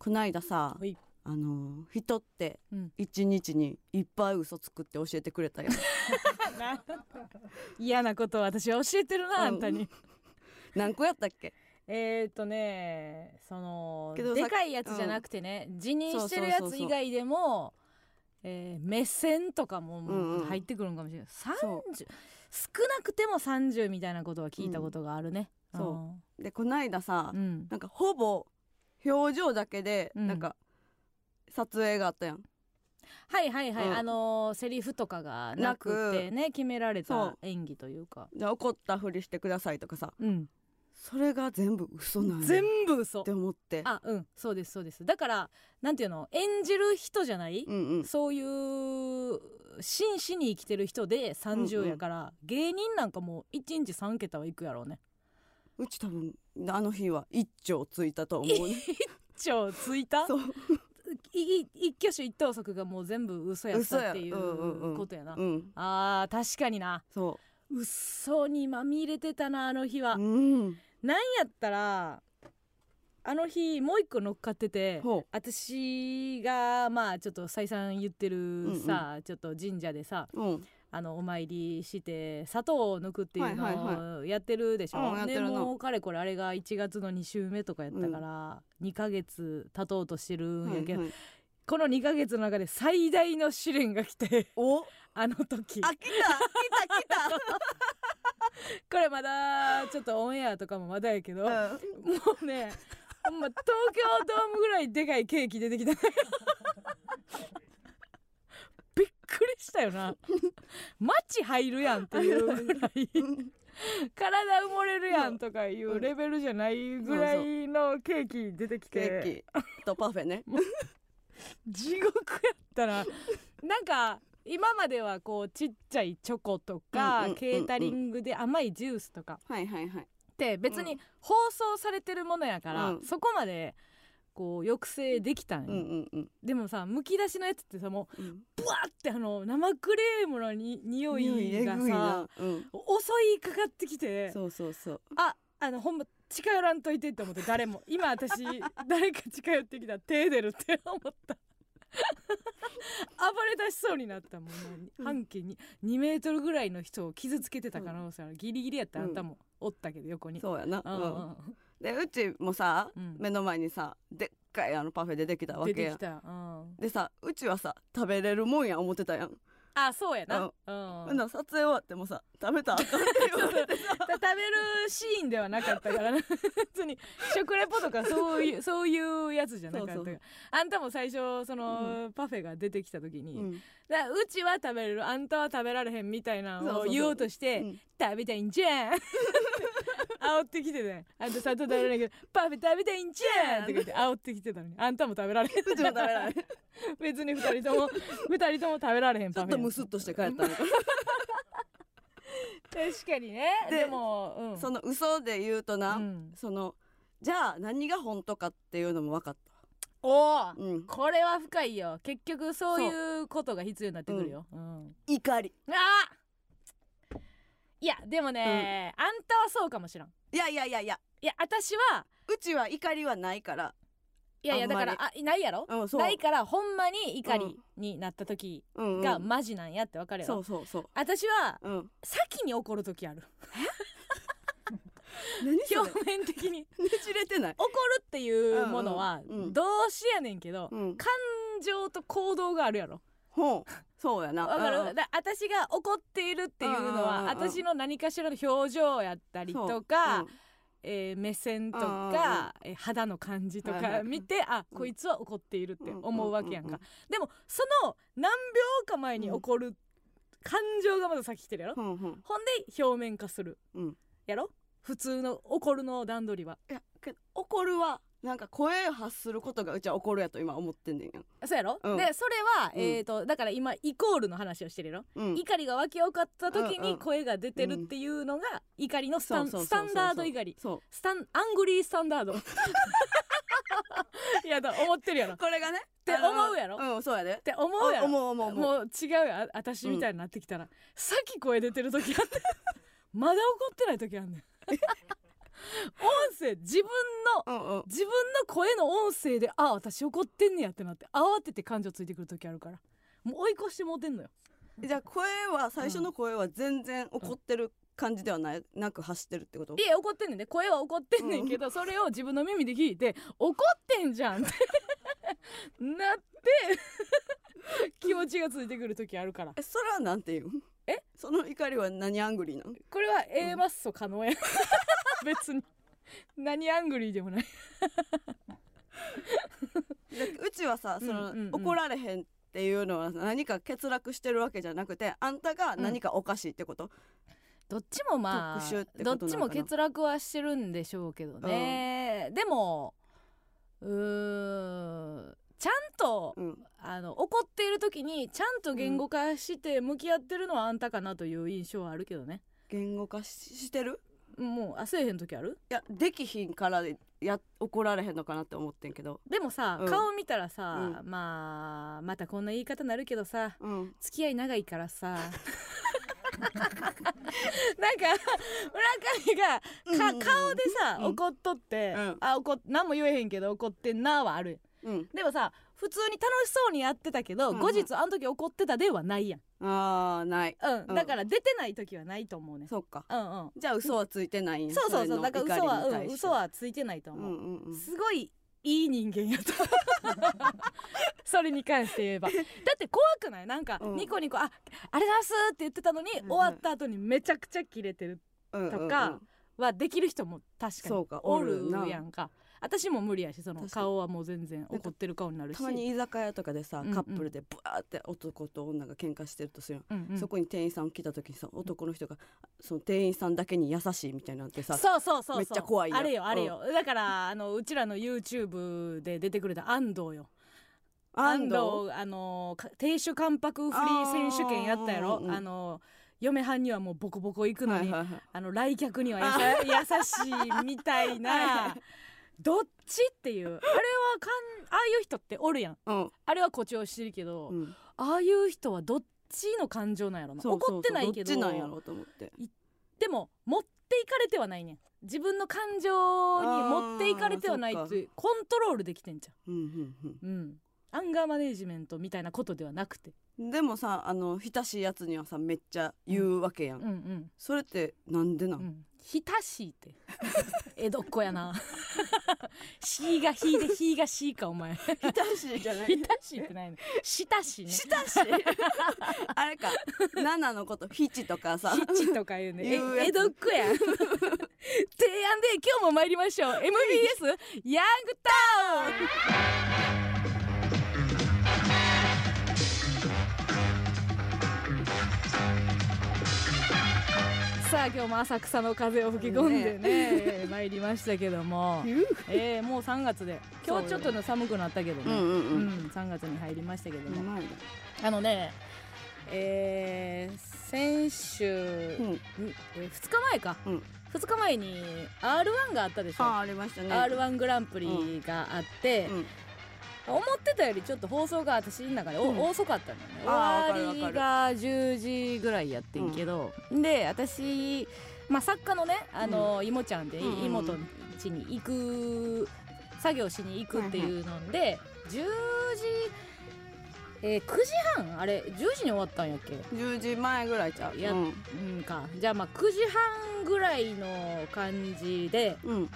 こないださはい。あの人ってうん。一日にいっぱい嘘つくって教えてくれたよ 嫌なことを私は教えてるな、うん。あんたに。何個やったっけ？えーっとねそのでかいやつじゃなくてね、辞任してるやつ以外でもえー目線とかもうんうん入ってくるんかもしれない、そ30少なくても30みたいなことは聞いたことがあるね、うん。そう。でこないださ、うん、うん。なんかほぼ表情だけでうん。なんか撮影があったやん、はいはいはい、うん。あのーセリフとかがなくてね決められそう。た演技というか。で怒ったふりしてくださいとかさ。うん。それが全部嘘なんや。全部嘘。って思って。あうん。そうですそうです。だからなんていうの？演じる人じゃない、うんうん。そういう真摯に生きてる人で30やから、芸人なんかもう1日3桁はいくやろうねうち多分あの日は一丁ついたと思う。ね超ついた？そう。いい一挙手一投足がもう全部嘘やったっていうんうんううんことやな、うん。あー確かにな。そ嘘にまみれてたなあの日は、ううん。なんやったらあの日もう一個乗っかっててほ私がまあちょっと再三言ってるさ、ちょっと神社でさううんあのお参りして砂糖を抜くっていうはいはいのをやってるでしょ、うんやってるなでもうかれこれあれが1月の2週目とかやったから、2ヶ月経とうとしてるんやけど、はいはい。この2ヶ月の中で最大の試練が来てお？あの時。あ来た来た来た。これまだちょっとオンエアとかもまだやけど、もうねほんま東京ドームぐらいでかいケーキ出てきたくりしたよな。街入るやんっていうぐらい。体埋もれるやんとかいうレベルじゃないぐらいのケーキ出てきケーてキ。とパフェね。地獄やったらなんか今まではこうちっちゃいチョコとか、ケータリングで甘いジュースとか。はいはいはい。って別に放送されてるものやから、うん。そこまでこう抑制できたんよ、うんうんうん。でもさむき出しのやつってさもうん。うブワーってあの生クリームのに匂いがさなうん。襲いかかってきてそうそうそう。ああのほんま近寄らんといてって思って誰も。今私 誰か近寄ってきたら手出るって思った。暴れ出しそうになったもん。なうん。半径に2メートルぐらいの人を傷つけてた可能性ある。ギリギリやったらあんたもおったけど横に。そうやな。うんうんうんでうちもさうん。目の前にさでっかいあのパフェ出てきたわけやん。出てきた、うん、でさうちはさ食べれるもんや思ってたやん。あそうやな、うん。うん。なら撮影終わってもさ食べたらあかんって言われてさ食べるシーンではなかったからな。別に食レポとかそういうそういうやつじゃなかったから。そうあんたも最初その、パフェが出てきた時に、うん。だうちは食べれるあんたは食べられへんみたいなのそうそうそう。を言おうとしてうん。食べたいんじゃん 煽ってきてねあんた砂糖食べられないけどパフェ食べたいんじゃん！って言って煽ってきてたのに。あんたも食べられへん。うちも食べられへん。ち別に二人とも二人とも食べられへんパフェやんょっとムスッとして帰ったのか。確かにね。ででも、うん、その嘘で言うとな、うん。そのじゃあ何が本当かっていうのも分かっおおた、うん、これは深いよ。結局そういうことが必要になってくるよ、う。ん。怒り。あいやでもね、あんたはそうかもしらん。いやいやいやいや。いや私はうちは怒りはないから。いやいやだからあないやろ、うんそう。ないからほんまに怒りになった時うんうん。がマジなんやって分かるやろ、そうそうそう。私はうん。先に怒る時ある。表面的に。ねじれてない？怒るっていうものはうんうんうん。動詞やねんけど、うん。感情と行動があるやろ？ほう。そうやな。わかうんるだ私が怒っているっていうのうんうんうんはうん。私の何かしらの表情やったりとか、えー目線とか、えー肌の感じとか見て、あうんこいつは怒っているって思うわけやんか、うんうんでもその何秒か前に起こる感情がまだ先来てるやろ、うんうん。うんほんで表面化するうん。やろ？普通の怒るの段取りは。いやけど怒るはなんか声を発することがうちは怒るやと今思ってんねんや。んそうやろ、うん。でそれは、うん。えー、とだから今イコールの話をしてるやろ、うん怒りが湧き起こった時に声が出てるっていうのが怒りのスタンダード怒り。そう。スタンアングリースタンダード。い やだ思ってるやろ。っこれがねて思うやろ？うんそうやで。て思うやろ？思う思うもう違うよあ私みたいになってきたら、さっき声出てる時あって。まだ怒ってない時あんねん 声自分のうんうん。自分の声の音声であ私怒ってんねやってなって慌てて感情ついてくる時あるから。もう追い越してもうてんのよ。じゃあ声は最初の声は全然怒ってる感じではない？なく発してるってこと？いや怒ってんねんね声は怒ってんねんけど、それを自分の耳で聞いて怒ってんじゃんって なって 気持ちがついてくる時あるから。えそれはなんて言う？んえ？その怒りは何アングリーなの？これは A マッソ可能や。別に。何アングリーでもない。でうちはさその、うんうんうん。怒られへんっていうのは何か欠落してるわけじゃなくてあんたが何かおかしいってこと、どっちもま特殊っあどってことなのかな？ちも欠落はしてるんでしょうけどね、でもうーんちゃんと、うん。あの怒っている時にちゃんと言語化して向き合ってるのはあんたかなという印象はあるけどね。言語化ししてる？もうあせえへん時ある？いやできひんからでや怒られへんのかなって思ってんけど。でもさ、うん。顔見たらさ、まあまたこんな言い方なるけどさうん。付き合い長いからさなんか村上がか、うんうん。顔でさ、うん。怒っとって、うん。あ怒っ何も言えへんけど怒ってんなはあるうん。でもさ普通に楽しそうにやってたけど、うんうん。後日あの時怒ってたではないやん、あーない。うん。うん。だから出てない時はないと思うね。そっか。うんうん。じゃあ嘘はついてないんや。そうそうそう。のだから嘘は、うん、嘘はついてないとう思う、んうんうん。すごいいい人間やと。それに関して言えば。だって怖くない？なんか、うん。ニコニコああれだすって言ってたのに、うんうん。終わった後にめちゃくちゃキレてるうんうんうん。とかはできる人も確かにそうかおおるるなやんか私も無理やしその顔はもう全然怒ってる顔になるし。たまに居酒屋とかでさうんうん。カップルでブワーって男と女が喧嘩してるとするうんうん。そこに店員さん来た時にさ男の人がその店員さんだけに優しいみたいなんてさそうそうそうめっちゃ怖いあれよあれよ、だからあのうちらの YouTube で出てくれた安藤よ。安藤？あのか亭主関白フリー選手権やったやろ。うんうんあの嫁はんにはもうボコボコ行くのに、はいはいはい。あの来客には優しいみたいはいなはどっちっていう。あれはかんああいう人っておるやん。うん。あれは誇張してるけど、うん。ああいう人はどっちの感情なんやろな。怒ってないけどどっちなんやろうと思って。でも持っていかれてはないねん。自分の感情に持っていかれてはないっていうコントロールできてんじう。んうんゃん。うん。アンガーマネージメントみたいなことではなくて。うんでもさあの親しいやつにはさめっちゃ言うわけやん、うんうんそれってなんでな、うんんひたしいって。江戸っ子やな。しがひでひがしかお前。親しいじゃない。ひたしいってないのしたしね。親し。い あれか。七のことヒチとかさ。ひちとか言うね。江戸っ子や。ん提案で今日も参りましょう。MBS ヤングタウンさあ今日も浅草の風を吹き込んでね。参りましたけども、えー、もう3月で。今日はちょっとね寒くなったけどね、うんうんうん。うん3月に入りましたけども、あのねえー、先週、うん。にえー2日前か、うん。2日前に R1 があったでしょ、あありましたね。R1 グランプリがあって、うん思ってたよりちょっと放送が私の中でお、うん。遅かったのよね。終わりが10時ぐらいやってんけど、で私、まあ、作家のねあの、妹ちゃんで、うんうんうん。妹の家に行く作業しに行くっていうので、10時、えー9時半？あれ10時に終わったんやっけ？10時前ぐらいちゃう。やうん。うんか。じゃあまあ9時半ぐらいの感じでうん。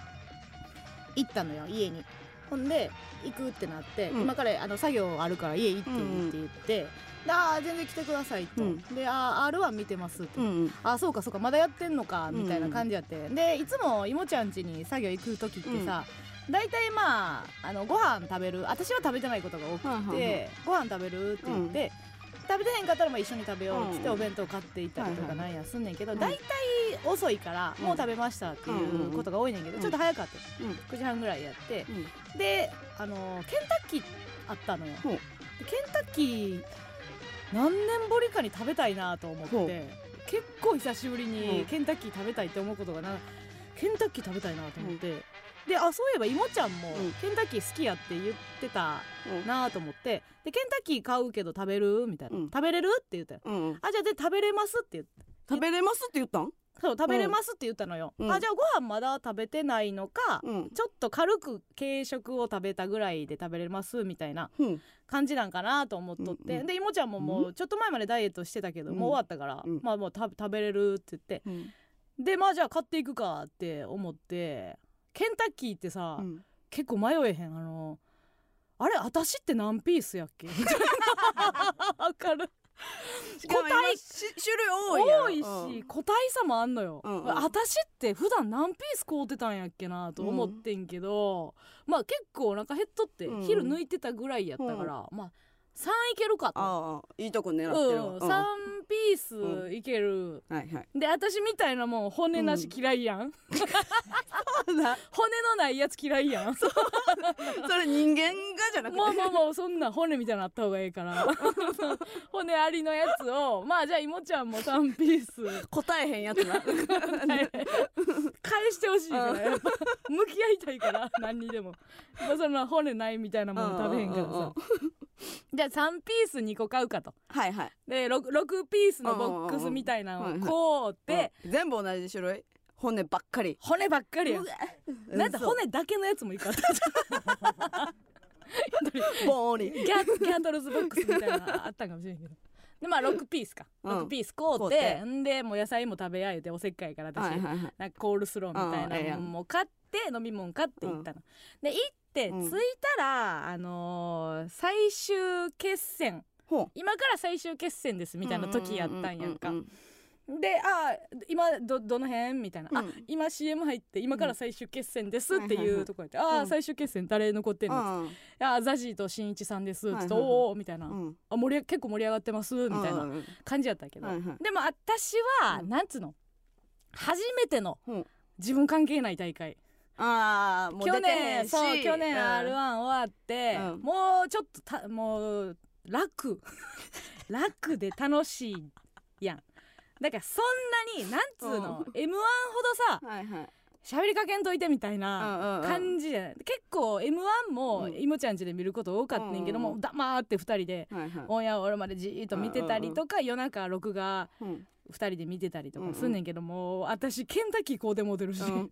行ったのよ家にほんで行くってなって、うん。今からあの作業あるから家行っていいって言って、でああ全然来てくださいと、うん。であー R1 見てますって、うんうん。あーそうかそうかまだやってんのかみたいな感じやって、でいつもいもちゃん家に作業行く時ってさ、大体まああのご飯食べる。私は食べてないことが多くて、はいはいはいご飯食べるって言って、食べてへんかったらまあ一緒に食べようっつってうん。お弁当買っていったりとかなんやすんねんけど、うん。大体遅いからもう食べましたっていうことが多いねんけど、うんちょっと早かった。うん。9時半ぐらいやって。うん。であのケンタッキーあったのよ。ケンタッキー何年ぶりかに食べたいなと思って結構久しぶりうん。にケンタッキー食べたいって思うことがなケンタッキー食べたいなと思って、であそういえばいもちゃんもうん。ケンタッキー好きやって言ってたうん。なと思ってでケンタッキー買うけど食べる？みたいな、うん。食べれる？って言ったよ。うんうん。あじゃあで食べれます？って言って食べれます？って言ったん？食そう食べれます？って言ったのよ、うん。あじゃあご飯まだ食べてないのか、うん。ちょっと軽く軽食を食べたぐらいで食べれます？みたいなうん。感じなんかなと思っとって、うんうんでいもちゃんももうちょっと前までダイエットしてたけど、うん。もう終わったから、うん。まあもう食べ食べれる？って言って。うん。でまあじゃあ買っていくかって思ってケンタッキーってさ、うん。結構迷えへん。あのあれ私って何ピースやっけ？みたいな。わかる。個体し種類多い多いし、個体差もあんのよ、うんうん。私って普段何ピース買うてたんやっけなと思ってんけど、まあ結構お腹減っとって、うん。昼抜いてたぐらいやったから、まあ3いけるかと。ああいいとこ狙ってるわ、うん、うん3ピースいける、はいはい。で私みたいなもん骨なし嫌いやん、骨のないやつ嫌いやん。それ人間がじゃなくて。もうもうもうそんな骨みたいなのあった方がいいから。骨ありのやつをまあじゃあいもちゃんも3ピース。答えへんやつな。返してほしいからやっぱ。向き合いたいから何にでも。そんな骨ないみたいなもん食べへんからうんうんうんさ じゃあ3ピース2個買うかと。はいはい。で 6, 6ピースのボックスみたいなのを買うて。うん。全部同じ種類？骨ばっかり。骨ばっかりや。なん 骨だけのやつもいいかった。ボーに。ギャギャトルズボックスみたいなのあったんかもしれんけど。でまあ6ピースか。うん。6ピース買うてて。んでもう野菜も食べや言うておせっかいから私、はいはいはいなんかコールスローみたいなんもん。も買って飲み物買って行ったの、で行ってうん。着いたら、あのー最終決戦。ほ今から最終決戦ですうみたいな時やったんやんか、で「あ今どどの辺?」みたいな「あうん。今 CM 入って今から最終決戦です」っていうとこやって「あ最終決戦誰残ってんの?」うん。あザジーとしんいちさんです」つって「はいはいはい。おお」みたいな、うん。あ盛り上結構盛り上がってます？みたいな感じやったけど、でも私は、うん。なんつうの？初めてのう。ん自分関係ない大会ああもう去年そう去年うん r 1終わって、うん。もうちょっとたもう楽。楽で楽しいやん。だからそんなになんつうの、う m 1ほどさはいはい。喋りかけんといてみたいなうんうんうん。感じじゃない。結構 m 1もうん。いもちゃんちで見ること多かったんやけども、うん。うん黙って2人ではいはい。オンエア終わるまでじーっと見てたりとか、夜中録画うん。2人で見てたりとうんうん。かすんねんけども、私ケンタッキーこうでも出るし、うん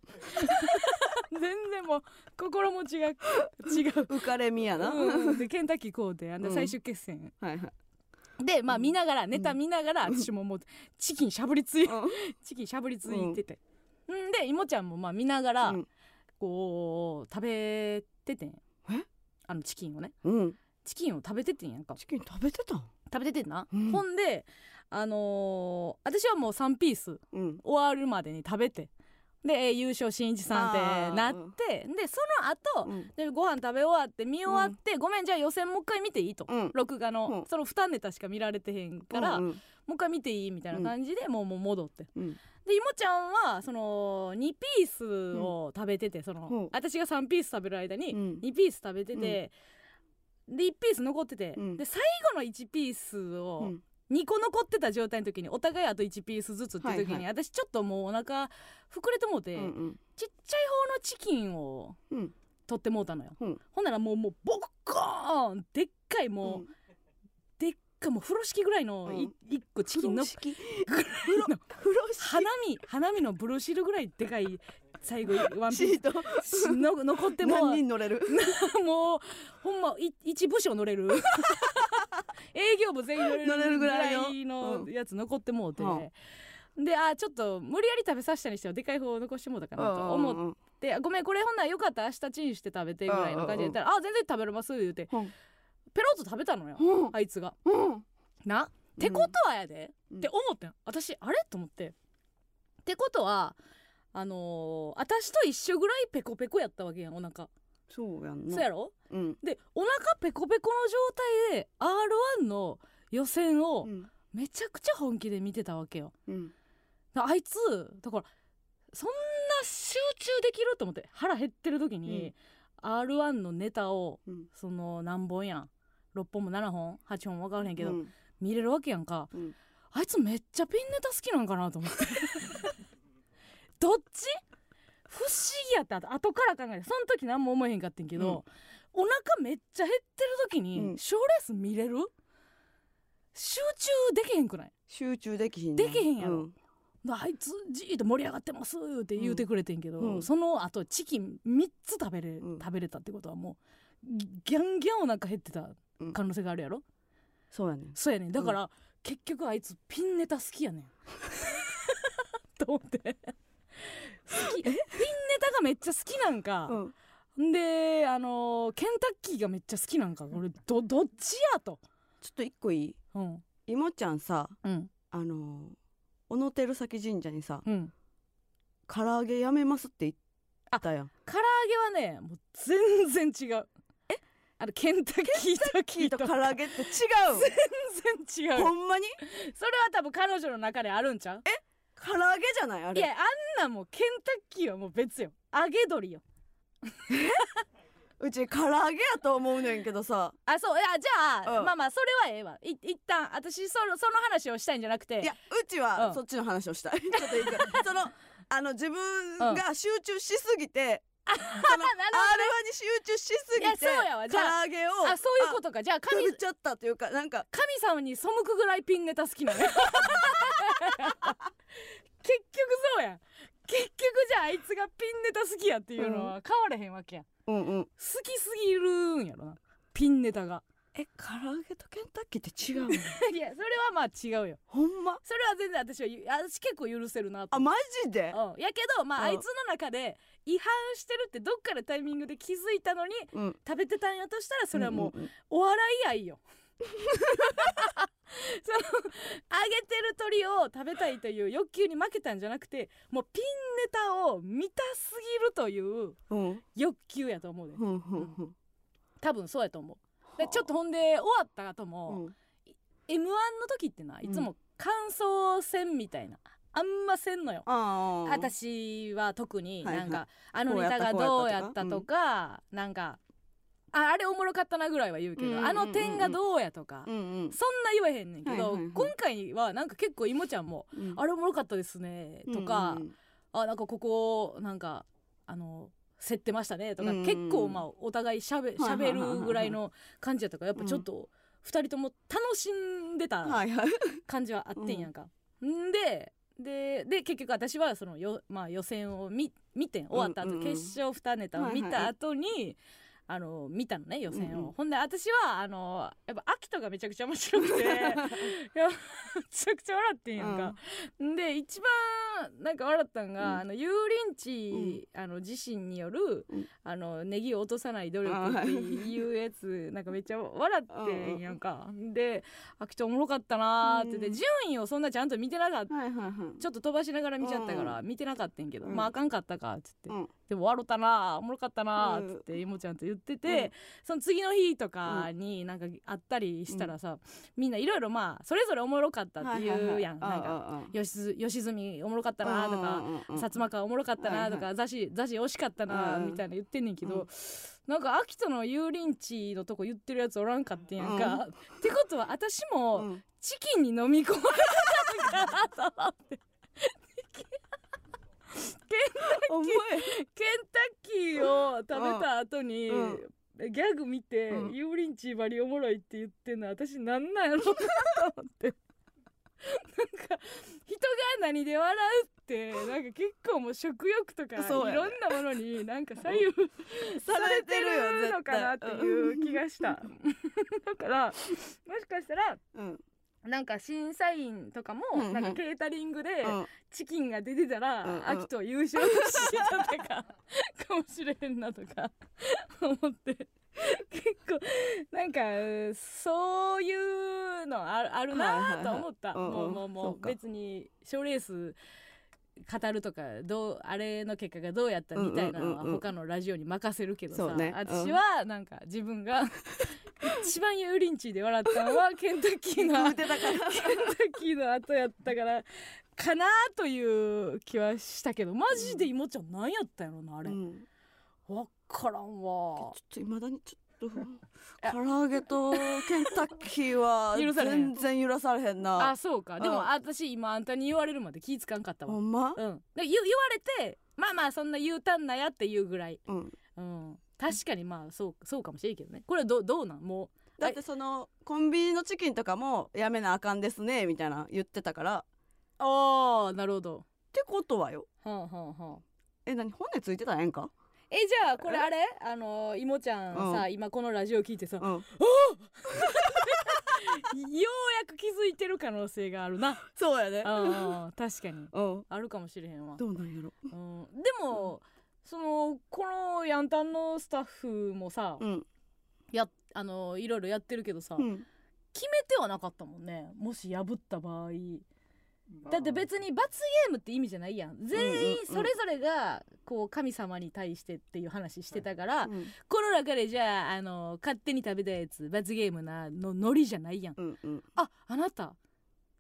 全然もう心持ちが違う。浮かれみやな。うん、でケンタッキーこうであんでうん。最終決戦、はいはい。でまあ見ながらネタ見ながら、私ももうチキンしゃぶりつい、うん。チキンしゃぶりついてて、ん。でいもちゃんもまあ見ながら、うん。こう食べててん。え？あのチキンをね。うん。チキンを食べててんやんか。チキン食べてたん？食べててんな、うん。ほんであのー私はもう3ピースうん。終わるまでに食べてでえー優勝しんいちさんってなってでその後、うん。でご飯食べ終わって見終わって、ごめんじゃあ予選もう一回見ていい？と、うん。録画の、うん。その2ネタしか見られてへんから、うんもう一回見ていいみたいな感じで、もうもう戻って。うん。でいもちゃんはその2ピースを食べててその、うん。私が3ピース食べる間にうん。2ピース食べてて、で1ピース残ってて、うん。で最後の1ピースうをん2個残ってた状態の時にお互いあと1ピースずつって時に、はいは私ちょっともうお腹膨れてもうて、うんちっちゃい方のチキンをうん。うん取ってもうたのよ、うん。ほんならもうもうボッコーンでっかいもう、でっかいもう風呂敷ぐらいの一個チキンの風呂の花見花見のブルーシールぐらいでかい最後ワンピース。の残ってもう。何人乗れる？もうほんまい一部署乗れる。営業部全員乗れるぐらいのやつ残ってもうて、うん。であちょっと無理やり食べさせたにしてはでかい方を残してもうたかなと思うんって「ごめんこれほんならよかったら明日チンして食べて」ぐらいの感じで言ったら「あ全然食べれます」言うて。うんペロッと食べたのようん。あいつが。うん。な？ってことはやで、うん。って思ってん私あれ？と思って。ってことはあのー私と一緒ぐらいペコペコやったわけやんお腹、そうやんな。そうやろ？うん。でお腹ペコペコの状態で r 1の予選をうん。めちゃくちゃ本気で見てたわけよ。うん。だあいつだからそんな集中できる？と思って。腹減ってる時に、r 1のネタをうん。その何本やん6本も7本8本も分からへんけど、うん。見れるわけやんか。うん。あいつめっちゃピンネタ好きなんかなと思って。どっち？不思議やった。後から考えて。その時何も思えへんかってんけど、お腹めっちゃ減ってる時にうん。レース見れる？集中できへんくない？集中できひんなできへんやろ。うん。あいつじーっと盛り上がってますって言うてくれてんけど、うん。その後チキン3つ食べれ、うん。食べれたってことはもうギャンギャンお腹減ってた。うん可能性があるやろ、そうやねん。そうやねん。だから、結局あいつピンネタ好きやねん。と思って。好き。ピンネタがめっちゃ好きなんか、うん。であのーケンタッキーがめっちゃ好きなんか。俺どどっちやと。ちょっと一個いい？うん。いもちゃんさうん。あのー小野照崎神社にさうん。唐揚げやめますって言ったやん。唐揚げはねもう全然違う。えあのケンタッキーとキーと唐揚げって違う。全然違う。ほんまに？それは多分彼女の中であるんちゃう？唐揚げじゃない？あれ。いやあんなもうケンタッキーはもう別よ。揚げ鶏よ。うち唐揚げやと思うねんけどさ。あそう。いやじゃあ、うん。まあまあそれはええわ。い一旦私そのその話をしたいんじゃなくて。いやうちうん。はそっちの話をしたい。ちょっといいかそのあの自分が集中しすぎて、その R1 に集中しすぎて唐揚げをあそういうことか。じゃああ神食べちゃったというかなんか神様に背くぐらいピンネタ好きなの？よ 結局そうやん。結局じゃああいつがピンネタ好きやっていうのは変われへんわけやん。うんうん。好きすぎるんやろな。ピンネタがえ唐揚げとケンタッキーって違うの？いやそれはまあ違うよ。ほんま？それは全然私はゆ私結構許せるなと。あマジで？うん、やけどまあうん。あいつの中で違反してるってどっかのタイミングで気づいたのにうん。食べてたんやとしたらそれはもう、んんん。お笑い愛よ。その揚げてる鳥を食べたいという欲求に負けたんじゃなくてもうピンネタを見たすぎるといううん。欲求やと思うで。ふんふんふん。多分そうやと思うでちょっとほんで終わった後うも、ん m 1の時ってないつも感想戦みたいなあんませんのよ。私は特にはいはい。なんか、あのネタがどうやったとかなんかああれおもろかったなぐらいは言うけど、うんうんうんうん。あの点がどうやとか、うんうん。そんな言わへんねんけど、はいはいはい今回はなんか結構いもちゃんもうん「あれおもろかったですね」とか、うんうん。あなんかここなんかあの競ってましたねとか、結構まあお互いしゃべしゃべるぐらいの感じやったからやっぱちょっと2人とも楽しんでた感じはあってんやんか。ん。ででで結局私はそのよ、まあ、予選を見見て終わった後、決勝2ネタを見た後に、あの見たのね予選を、うんうんほんで私はあのやっぱ秋田がめちゃくちゃ面白くて いやめちゃくちゃ笑ってんやんか、ん、で一番なんか笑ったんが、うん。あの油淋鶏、あの自身による、うん。あのネギを落とさない努力っていうやつなんかめっちゃ笑ってんやんか、で秋田おもろかったなーって。言って、うん。順位をそんなちゃんと見てなかった。ちょっと飛ばしながら見ちゃったから見てなかったんけど、うん。まああかんかったかっつって、うんでも笑ったなおもろかったなっつっていもちゃんと言ってて、その次の日とかになんかあったりしたらさ、みんないろいろまあそれぞれおもろかったっていうやん、なんか吉住吉住おもろかったなとか、薩摩川おもろかったなとか、はいザシザシ惜しかったなうん。みたいな言ってんねんけど、うん。なんか秋田の油淋鶏のとこ言ってるやつおらんかってんやんか、ってことは私もチキンに飲み込まれたんかなと思ってケンタッキーを食べた後に、うん。ギャグ見てうん。油淋鶏バリおもろいって言ってんの私なんなんやろうなと思って。なんか人が何で笑うってなんか結構もう食欲とかいろんなものになんか左右されてるよされてるのかなっていう気がした。だからもしかしたらうんなんか審査員とかもうんうん。なんかケータリングでうん。チキンが出てたら、うんうん。秋と優勝してたとか かもしれへんなとか 思って。結構なんかそういうのあるあるなと思った、はいはいもうもうもう別に賞レース語るとかどうあれの結果がどうやったみたいなのは他のラジオに任せるけどさ、ねうん私はなんか自分が一番油淋鶏で笑ったのはケンタッキーの ケンタッキーの後やったからかなという気はしたけどマジでいもちゃん何やったんやろなあれ、うん。わからんわ。ちょっといまだにちょっと。や 唐揚げとケンタッキーは 全然許されへんな。あそうか。でもうん。私今あんたに言われるまで気ぃつかんかったわほんま？うん。で言言われてまあまあそんな言うたんなやっていうぐらい。うん。うん。確かにまあそうそうかもしれんけどね。これどどうなん？もうだってそのコンビニのチキンとかもやめなあかんですねみたいな言ってたから。ああなるほど。てことはよ。はあはあはあ。え何？骨ついてたらええんか？えじゃあこれあれ？あのいもちゃんさ、う今このラジオ聞いてさ、ようん。うやく気づいてる可能性があるな。そうやでああ確かに。うん。あるかもしれへんわ、どうなんやろ？うん、でも、そのこのヤンタンのスタッフもさ、うん。やあのいろいろやってるけどさ、うん。決めてはなかったもんね。もし破った場合だって別に罰ゲームって意味じゃないやん。全員それぞれがこう神様に対してっていう話してたから、うん。この中でじゃああの勝手に食べたやつ罰ゲームなのノリじゃないやん。うんうん。ああなた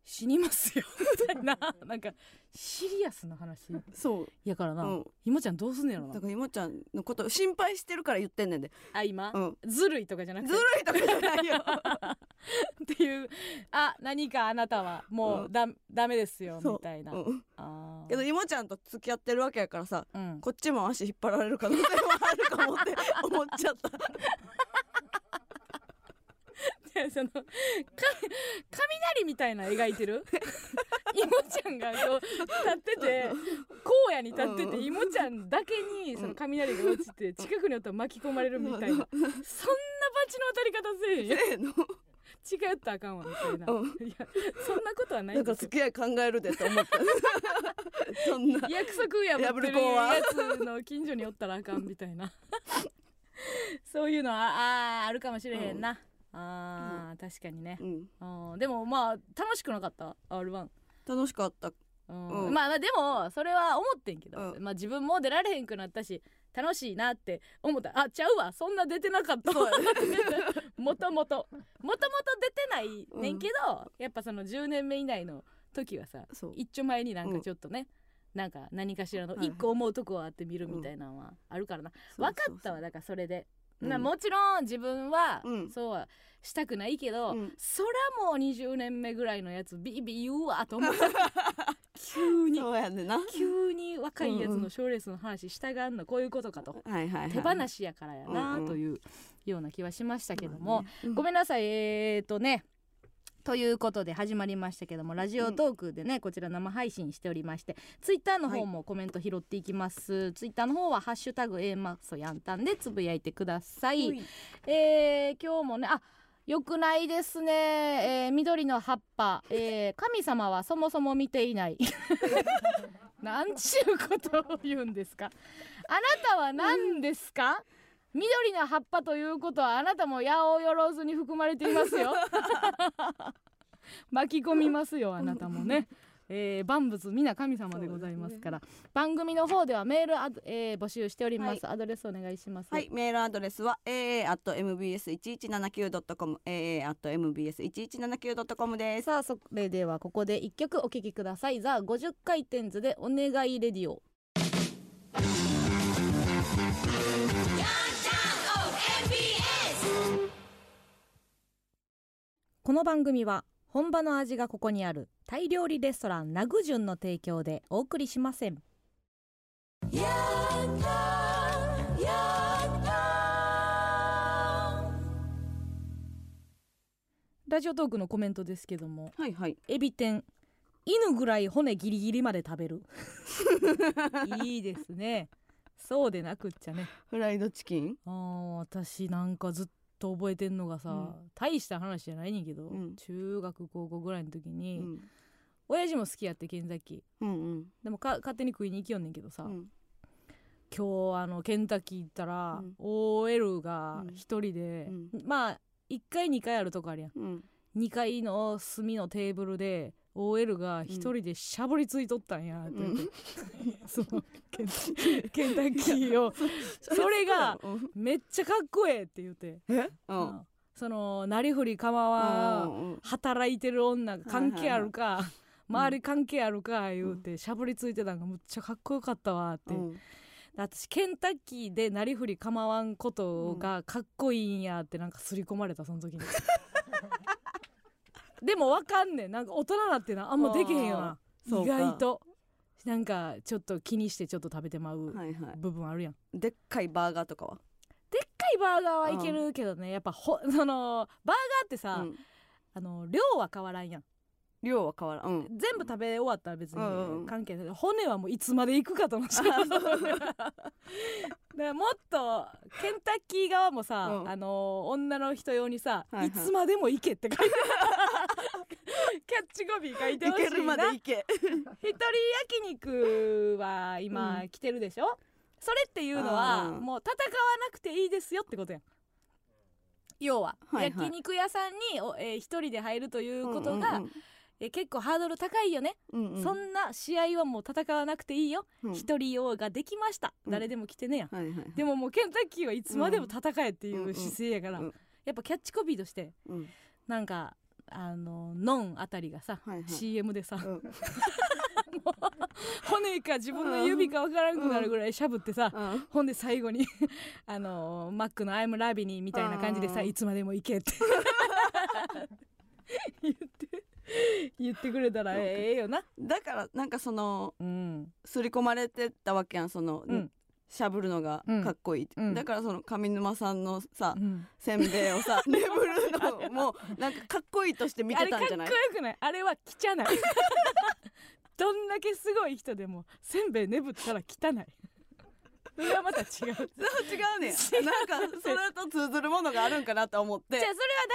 死にますよみたいな。なんかシリアスな話。そう。やからな、うん。ひもちゃんどうすんねやろな。だからいもちゃんのこと心配してるから言ってんねんで。あ今、うん。ずるいとかじゃなくずてるいとかじゃないよ。っていう。あ何かあなたはもうだ、ダメですよみたいな、うん。あー。けどいもちゃんと付き合ってるわけやからさうん。こっちも足引っ張られる可能性もあるかもって思っちゃったでそのか雷みたいな描いてる？いもちゃんがこう立ってて荒野に立っててうんいもちゃんだけにその雷が落ちて近くにおったら巻き込まれるみたいな。そんな罰の当たり方せえへんやんせーの。近寄ったらあかんわみたいな、うん。いやそんなことはないなんんか付き合い考えるでと思った。そんな。約束破ってるやつの近所におったらあかんみたいな。そういうのはあーあるかもしれへんな、あー確かにね、うん。でもまあ楽しくなかった？R1 楽しかった。うん。うん。まあまあでもそれは思ってんけど、うん。まあ自分も出られへんくなったし楽しいなって思った。あちゃうわ。そんな出てなかった。もともと。もともと出てないねんけど、やっぱその10年目以内の時はさ一丁前になんかちょっとね、なんか何かしらの一個思うとこはあって見るみたいなのはあるからな、分かったわ。だからそれで、うんなもちろん自分はうん。そうはしたくないけど、うん。そらもう20年目ぐらいのやつビビ言うわと思った 急に。急に若いやつの賞レースの話したがんのこういうことかと、はいはいはい。手放しやからやなうんうん。というような気はしましたけども、うん。ごめんなさい。えーとねということで始まりましたけどもラジオトークでね、こちら生配信しておりましてツイッターの方もコメント拾っていきます、ツイッターの方は「ハッシュタグ A マッソヤンタン」でつぶやいてください、ほい。えー今日もねあよくないですね、えー緑の葉っぱ、えー神様はそもそも見ていない。なんちゅうことを言うんですか。あなたは何ですか？緑の葉っぱということはあなたも八百万に含まれていますよ。巻き込みますよあなたもね、えー万物皆神様でございますから。番組の方ではメールアド、えー募集しております、アドレスお願いします。はい、メールアドレスは aa.mbs1179.com aa.mbs1179.com です。さあそれではここで一曲お聴きください。ザ50回転図でお願いレディオこの番組は本場の味がここにあるタイ料理レストランラグジュンの提供でお送りしませんラジオトークのコメントですけどもはいはい。エビ天犬ぐらい骨ギリギリまで食べる？いいですねそうでなくっちゃねフライドチキン？あー私なんかずっと覚えてんのがさ、うん。大した話じゃないねんけど、うん。中学高校ぐらいの時うに、ん。親父も好きやってケンタッキー。うんうんでもか勝手に食いに行きよんねんけどさ、うん。今日あのケンタッキー行ったら、うん。OL が一人で、うん。まあ1階2階あるとこあるやん。うん。2階の隅のテーブルで OL が一人でしゃぶりついとったんやって言って、そのケンケンタッキーを。それがうん。めっちゃかっこええって言って、え？う。うん。んそのなりふり構わんうん働いてる女が関係あるか、い 周り関係あるか言うてしゃぶりついてたんがむっちゃかっこよかったわって、うん。私ケンタッキーでなりふり構わんことがかっこいいんやってなんか刷り込まれたその時にでもわかんねん。なんか大人なってなあんまできへんよな。意外と。なんかちょっと気にしてちょっと食べてまうはいはい。部分あるやん、でっかいバーガーとかは？でっかいバーガーはいけるけどね。やっぱほそのバーガーってさ、うん。あの量は変わらんやん量は変わらん。うん。全部食べ終わったら別うんうんに関係ない、骨はもういつまで行くかと思っちゃう。だからもっとケンタッキー側もさ、うん。あのー女の人用にさ、はいはい。いつまでも行けって書いて キャッチコピー書いてほしいな。いけるまでいけ。一人焼肉は今うん。来てるでしょ、それっていうのはうんもう戦わなくていいですよってことやん。要は、はいはい。焼肉屋さんにお、えー一人で入るということが、うんうんえー結構ハードル高いよね、うんうん。そんな試合はもう戦わなくていいよ。うん。一、人用ができました、うん。誰でも来てねや。んはいはいはい。でももうケンタッキーはいつまでも戦えっていう姿勢やから、うんうん。やっぱキャッチコピーとしてうん。なんかあのノンあたりがさ、はいはい。CM でさ、うん。骨か自分の指かわからんくなるぐらいしゃぶってさ、うん。ほんで最後に あのマックの「アイムラビニー」みたいな感じでさ「うん。いつまでも行け」って。言って 言ってくれたらええよな。だからなんかそのうん。刷り込まれてたわけやんその、うん。しゃぶるのがかっこいいって、うん。だからその上沼さんのさ、うん。せんべいをさ 眠るのもなんかかっこいいとして見てたんじゃない？あれかっこよくない。あれは汚い。どんだけすごい人でもせんべいねぶったら汚いそれはまた違う。じゃあそれはそう違うね。んなんかそれと通ずるものがあるんかなと思って。だ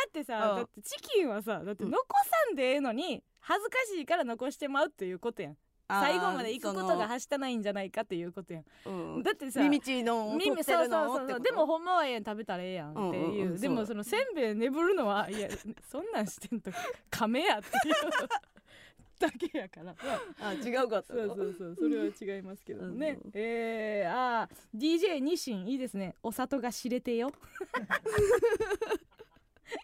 ってさ、うん。だってチキンはさだって残さんでええのに恥ずかしいから残してまうっていうことやん。最後まで行くことがそはしたないんじゃないかっていうことやん。のうん。だってさ耳ちのを取ってる耳そうそうのってことそう。でもほんまはええやん食べたらええやんっていう,、うんうんうん。でもそのせんべい眠るのはいやそんなんしてんと亀やっていうだけやから。あ違うかったそうそうそうそれは違いますけどね。うん。えー、あー DJ ニシンいいですね。お里が知れてよ。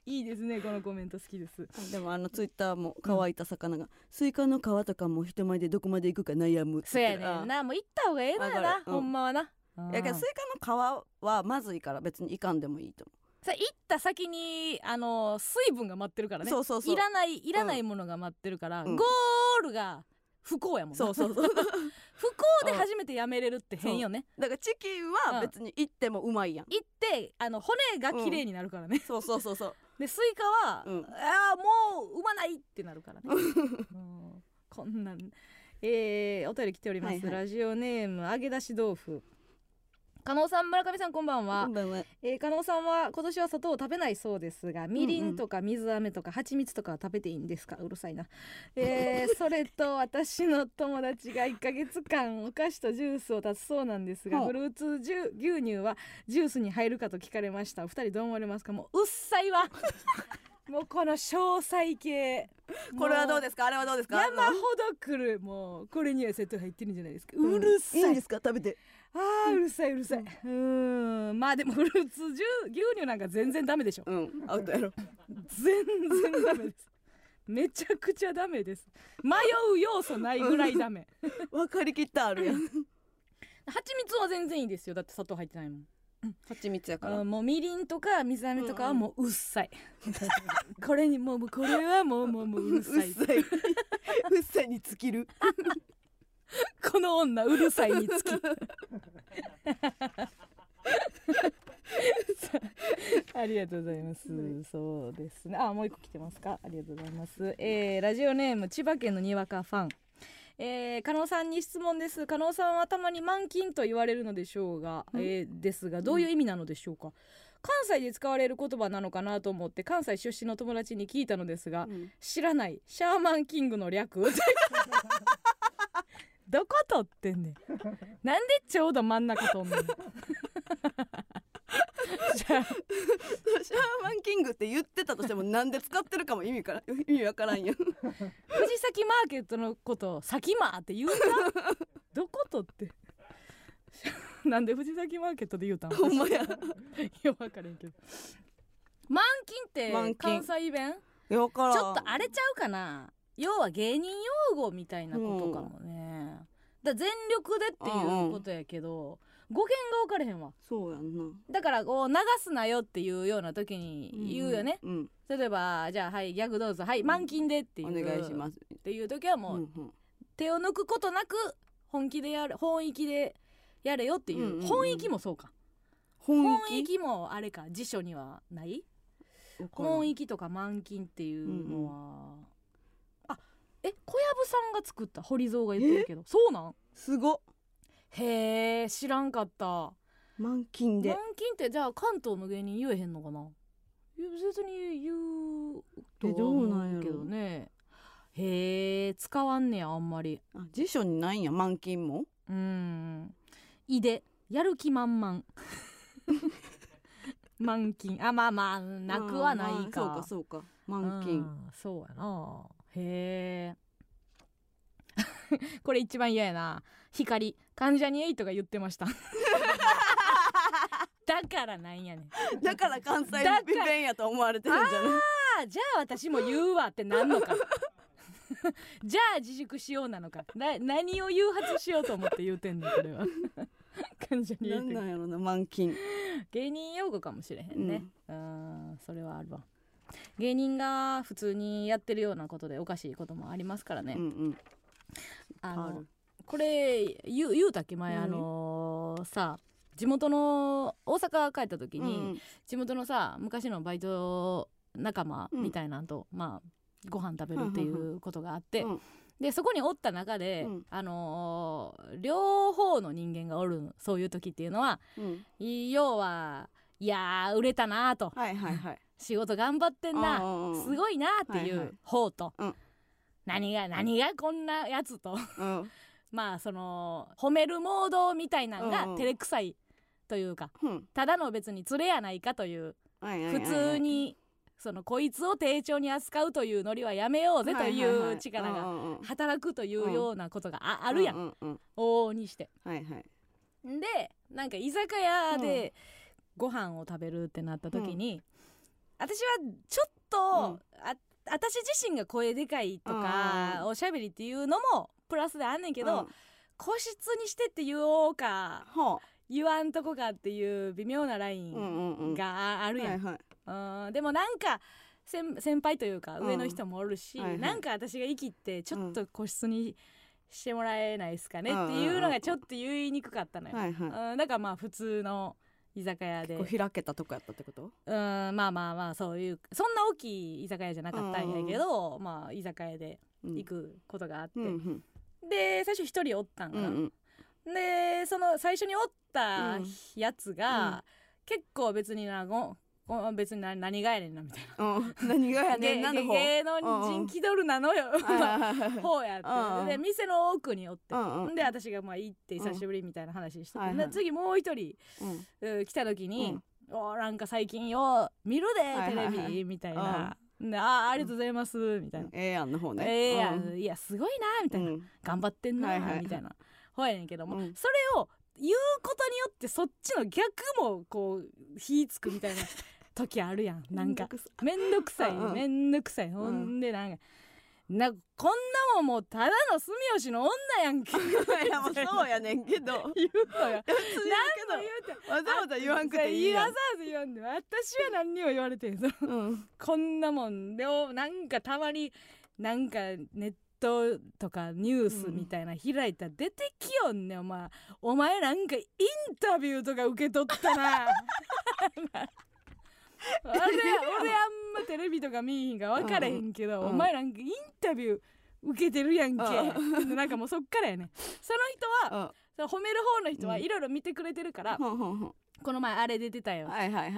いいですねこのコメント好きです。でもあのツイッターも乾いた魚が、スイカの皮とかも人前でどこまで行くか悩むそうやねんな。もう行った方がええのよなうん。ほんまはな。やけどスイカの皮はまずいから別にいかんでもいいとさ行った先にあの水分が待ってるからね。そうそうそう。いらないいらないものが待ってるから、うん。ゴールが不幸やもんな。そうそうそう。不幸で初めてやめれるって変よね。だからチキンは別に行ってもうまいやん、行ってあの骨が綺麗になるからね、そうそうそうそう。でスイカは、うん。ああもううまないってなるからね、うんこんなん。えー、お便り来ております、はいはい。ラジオネーム揚げ出し豆腐加納さん村上さんこんばんは。こん、ばんは。えー、加納さんは今年は砂糖を食べないそうですがみりんとか水飴とか蜂蜜とかは食べていいんですか？うるさいな、えー、それと私の友達が1ヶ月間お菓子とジュースを出すそうなんですがフルーツジュ牛乳はジュースに入るかと聞かれました。お二人どう思われますか？もううっさいわ。もうこの詳細系これはどうすですか？あれはどうですか？山ほど来る。もうこれには砂糖入ってるんじゃないですか。うるさい、いいんですか？食べてあーうるさいうるさい。うーん。まあでもフルーツ牛乳なんか全然ダメでしょ。うん。アウトやろ。全然ダメです。めちゃくちゃダメです。迷う要素ないぐらいダメ。分かりきったあるやん。蜂蜜は全然いいですよ。だって砂糖入ってないもん。蜂蜜やから。あもうみりんとか水飴とかはもううっさい、これにもうもうこれはもうもうもううるうっさい。さい。うっさいに尽きる この女うるさいにつき。ありがとうございます、そうですね。あもう一個来てますか？ありがとうございます、えー、ラジオネーム千葉県のにわかファン。えー、加納さんに質問です。加納さんはたまに満金と言われるのでしょうが、うん？えーですがどういう意味なのでしょうか、関西で使われる言葉なのかなと思って関西出身の友達に聞いたのですが、うん。知らない。シャーマンキングの略 どこ取ってんねん。なんでちょうど真ん中取んねん じゃあ。シャーマンキングって言ってたとしてもなんで使ってるかも意味から意味わからんやん藤崎マーケットのことを「先マー」って言うなどこ取ってなんで藤崎マーケットで言うたん？ほんまや。いや分かれんけど。満金って満金関西弁？いやわからん。ちょっとあれちゃうかな要は芸人用語みたいなことかもね、だ全力でっていうことやけど、語源が分かれへんわ。そうやんな。だからこう流すなよっていうような時に言うよね、うん例えばじゃあはいギャグどうぞ。はい満金でっていう、お願いします。っていう時はもう、うんうん。手を抜くことなく本気でやる本意気でやれよっていう,、うんうんうん。本意気もそうか。本本意意気気もあれか辞書にはない？本意気とか満金っていうのは、あえ小籔さんが作った？堀蔵が言ってるけど。そうなん？すご。っへえ知らんかった。満金で。満金ってじゃあ関東の芸人言えへんのかな？別に言うとは思うけどね。へえ使わんねやあんまり。あ辞書にないんや満金も？うん。いでやる気満々。満金あまあまあなくはないか、あーまあそうかそうか。満金うんそうやなへえ。これ一番嫌やな。光。関ジャニエイトが言ってました。だからなんやねん。だから関西弁やと思われてるんじゃない？ああじゃあ私も言うわってなんのか。じゃあ自粛しようなのか。な何を誘発しようと思って言うてんのこれは。関ジャニエイトなんなんやろな満金芸人用語かもしれへんね。うん。それはあるわ芸人が普通にやってるようなことでおかしいこともありますからね、うんうん。あのこれ言うたっけ？前何あのーさ地元の大阪帰った時に、うん地元のさ昔のバイト仲間みたいなんと、まあご飯食べるっていうことがあって、うんでそこにおった中で、うん。あのー両方の人間がおるそういう時っていうのはうん。要はいやー売れたなと。はいはいはい仕事頑張ってんなすいごいなっていはいはい。う方と、うん。何が何がこんなやつと。うん。まあその褒めるモードみたいなんが照れくさいというかうん。ただの別に連れやないかというはいはいはい普通にそのこいつを丁重に扱うというノリはやめようぜという力がが働くというようなことがああるやん。往々にして。はいはい。でなんか居酒屋でご飯を食べるってなった時に、私はちょっと、あ私自身が声でかいとか、うん。おしゃべりっていうのもプラスであんねんけど、うん。個室にしてって言おうかは言わんとこかっていう微妙なラインがああるやん、でもなんか先先輩というかうん上の人もおるし、はいはい。なんか私が生きってちょっと個室にしてもらえないですかねうんっていうのがちょっと言いにくかったのよ、はいはい。うん、だからまあ普通の居酒屋で。開けたとこやったってこと？うんまあまあまあそういうそんな大きい居酒屋じゃなかったんやけど、まあ居酒屋で行くことがあって、うんうん。で最初一人おったんかな、うんうん。でその最初におったうん。やつが、結構別になごご別にな何がやねんなみたいな。うん。何がやねんなの方。芸能人気取るなのよ、はいはいはい。はい方やって、うんで店の奥におって、うんうん。で私がまあ行って久しぶりみたいな話してて、はいはい。で次もう一人、うん。来た時に「おなんか最近よ見るでテレビ」はいはい。はいみたいな「であーありがとうございます」みたいな。ええやんの方「ね。ええやうん。んいやすごいな」みたいな、うん。頑張ってんな」はいはい。はいみたいな。方やねんけども、うん。それを言うことによってそっちの逆もこう火つくみたいな 時あるやん。なんかめんどくさ。いめんどくさい。ほんでなんかなこんなもんもうただの住吉の女やんけ。いやもうそうやねんけど。言うのよ。何も言言うてわざわざ言わんくていいやん。言わさず言わんで私は何にも言われてんそのうんこんなもんでもなんかたまになんかネットとかニュースみたいな開いたら出てきよんねんお前お前なんかインタビューとか受け取ったなあれ俺あんまテレビとか見いひんから分からへんけど、うんお前なんかインタビュー受けてるやんけ、うなんかもうそっからやねその人はうん。その褒める方の人はいろいろ見てくれてるから、この前あれ出てたよ。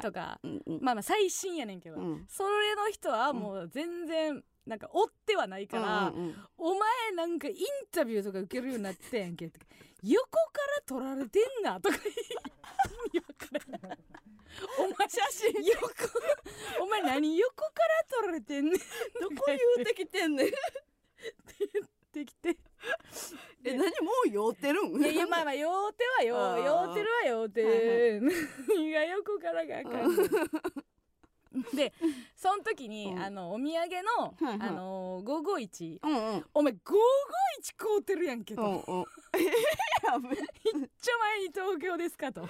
とか、うんうん。まあまあ最新やねんけど、うん。それの人はもう全然なんか追ってはないから、うんうんお前なんかインタビューとか受けるようになってやんけ横から撮られてんなとか意味わから。ん お前写真。横お前何横から撮られてんねん。どこ言うてきてんねん。ってきて。え何もう酔ってるん？いやいやまあまあ酔うては酔う。てるは酔うて何が横からがあかん でその時に、うん。あのお土産の、はいはい。あの551うんうん。お前551買うてるやんけと、うんうん。やべ。ちょ前に東京ですかと。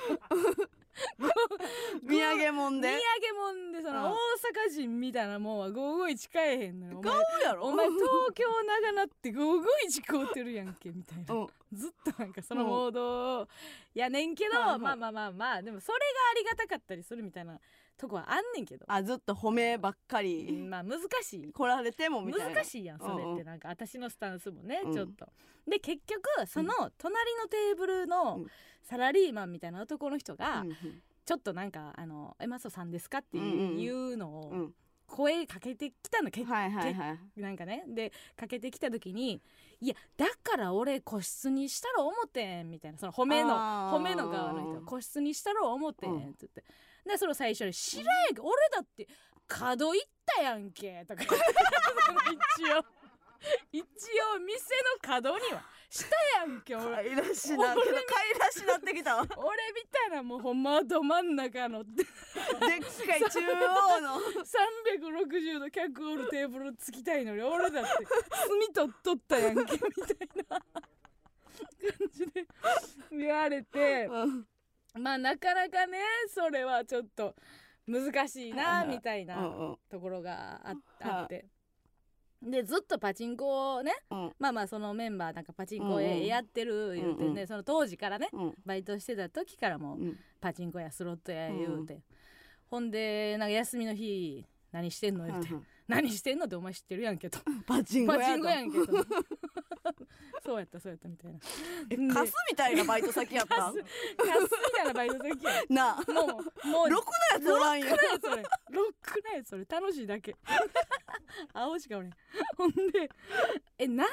土産もん産もんでその、うん。大阪人みたいなもんは551買えへんのよ。お前買うやろ。お前東京長なって551買うてるやんけみたいな、うん。ずっとなんかそのモードやねんけど、まあまあまあまあでもそれがありがたかったりするみたいなとこはあんねんけど。あずっと褒めばっかうりんまあ難しい。来られてもみたいな。難しいやんそれうんうん。ってなんか私のスタンスもねうん。ちょっと。で結局その隣のテーブルのうん。サラリーマンみたいな男の人がうんうん。ちょっとなんか「あのえマソさんですか?」ってうんうんいうのをうん。声かけてきたの結はいはいはい。なんかねでかけてきた時に「いやだから俺個室にしたら思ってん」みたいな。その褒めの褒めの側の人。個室にしたら思ってんうん。って言ってでその最初に「知らんやんけ俺だって角行ったやんけ」とか。一応一応店の角にはしたやんけ俺。かいらしなけどかいらしなってきたわ。でっ俺みたいなもうほんまど真ん中のかい中央の。360度客おるテーブルつきたいのに俺だって隅取っとったやんけみたいな感じで言われて。うんまあなかなかねそれはちょっと難しいなみたいうんなうん。ところがあって。でずっとパチンコをねうん。まあまあそのメンバーなんかパチンコうんうん。やってる言うてね、うんその当時からねうん。バイトしてた時からもううん。パチンコやスロットや言うて、ほんでなんか休みの日何してんの言うて、何してんの？ってお前知ってるやんけと。パチンコやんけと。そうやったそうやったみたいな。えでカスみたいなバイト先やったカスみたいなバイト先や。なあ。もうもうろくなやつおらんよロックなやなやつそれ楽しいだけ。青しか俺ほんでえ何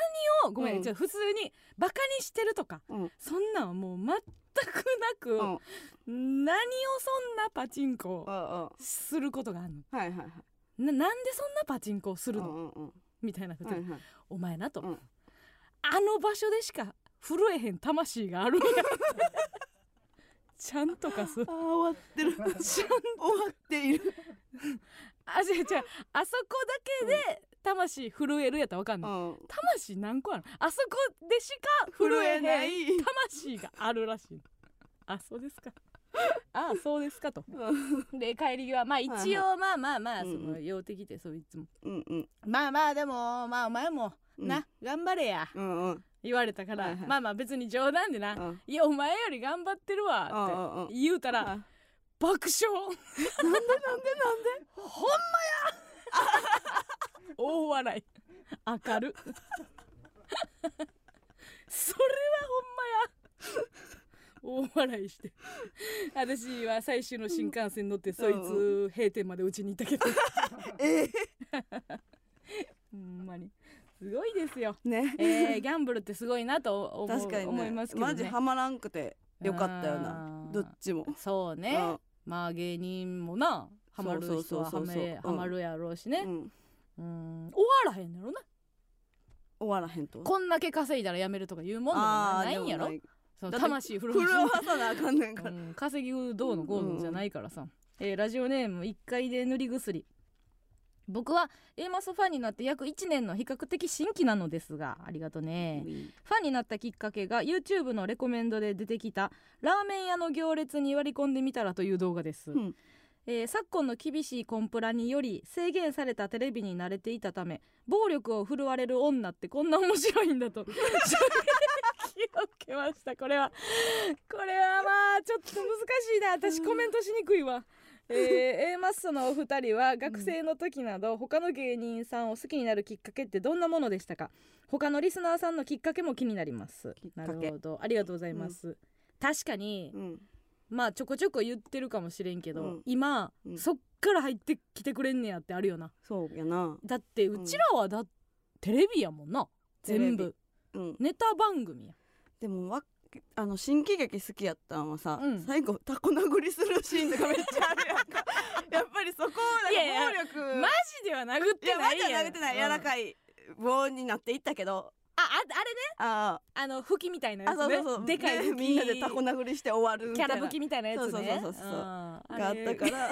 をごめん、うん。じゃあ普通にバカにしてるとかうん。そんなんはもう全くなく、うん。何をそんなパチンコすることがあるの？はいはいはいななんでそんなパチンコをするの、うんうんうん。みたいなこと、はいはい。お前なと、うん。あの場所でしか震えへん魂がある。ん やちゃんとかすあー終わってる。終わっている。あ違う違う。あそこだけで魂震えるやったらわかんうない、ん。魂何個あるあそこでしか震震えない。魂があるらしい。あそうですか あそうですかと。うん。で帰り際まあ一はい応まあまあまあその用的でそういつも。うんうん。まあまあでもまあお前もうん。な頑張れやうんうん。言われたからはいはい。まあまあ別に冗談でなうん。いやお前より頑張ってるわって言うたらあ爆笑。なんでなんでなんで？ほんまや！大笑い。明る。それはほんまや大笑いして。私は最終の新幹線乗ってそいつ閉店までうちに行ったけど。え ほんまに。すごいですよ。ーね。えー、ギャンブルってすごいなと思う確かにね。思いますけどね。マジハマらんくてよかったよあなー。どっちも。そうね。まあ芸人もなハマる人はハマるやろうしね。うん。うん。うん終わらへんやろな。終わらへんと。こんだけ稼いだらやめるとかいうもんでもないんやろその魂震震わわさなあかんねんから。うん、稼ぎどうのこうのじゃないからさ、えーラジオネーム1階で塗り薬。僕は A マスファンになって約1年の比較的新規なのですがありがとうねファンになったきっかけが YouTube のレコメンドで出てきたラーメン屋の行列に割り込んでみたらという動画です、うん。えー昨今の厳しいコンプラにより制限されたテレビに慣れていたため暴力を振るわれる女ってこんな面白いんだと を受けましたこれはこれはまあちょっと難しいな。私コメントしにくいわ。えー、A マッソのお二人は学生の時など他の芸人さんを好きになるきっかけってどんなものでしたか？他のリスナーさんのきっかけも気になります。なるほど。ありがとうございます、確かにうん。まあちょこちょこ言ってるかもしれんけど、うん。今、うん。そっから入ってきてくれんねやってあるよな。そうやな。だってうちらはだ、テレビやもんな。全部。うん。ネタ番組やでもわあの新喜劇好きやったんはさ、うん。最後タコ殴りするシーンとかめっちゃあるやんか。やっぱりそこをいやいやなんか暴力。マジでは殴っいやマジてないやんで投げてない、うん柔らかい棒になっていったけど。あああれね？ああ。の吹きみたいなあやつね。あそうそうそう。でかい吹き。みんなでタコ殴りして終わるみキャラ吹きみたいなやつね。そうそうそうそうがあったから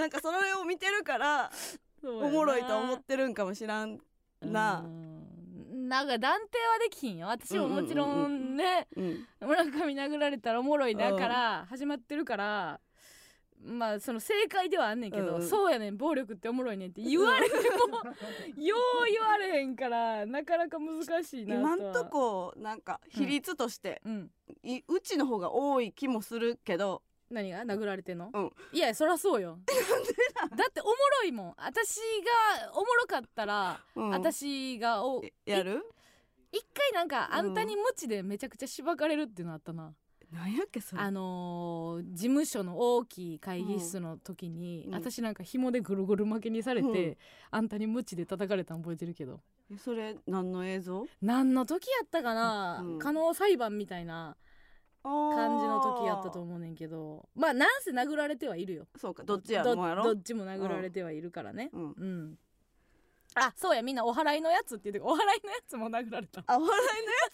なんかそれを見てるから おもろいと思ってるんかもしらんな。うんなんか断定はできひんよ。私ももちろうんね。うん。村上殴られたらおもろいだから始まってるからまあその正解ではあんねんけど、うんうん。そうやねん暴力っておもろいねんって言われても よう言われへんからなかなか難しいなとは。今んとこなんか比率として、うん。いうちの方が多い気もするけど何が？殴られてんの、うん。いやそらそうよ。だっておもろいもん。私がおもろかったら、うん。私がおやる？一回なんかうん。あんたにムチでめちゃくちゃしばかれるっていうのあったな、なんやっけそれ？あのー事務所の大きい会議室の時に、うん。私なんか紐でぐるぐる巻きにされて、うん。あんたにムチで叩かれたん覚えてるけど。えそれ何の映像？何の時やったかな、うん。加納裁判みたいな感感じの時やったと思うねんけど。まあなんせ殴られてはいるよ。そうかどっちやどもんやろ？どっちも殴られてはいるからね。うん。うん、あそうやみんなお祓いのやつって言ってお祓いのやつも殴られた。あ お笑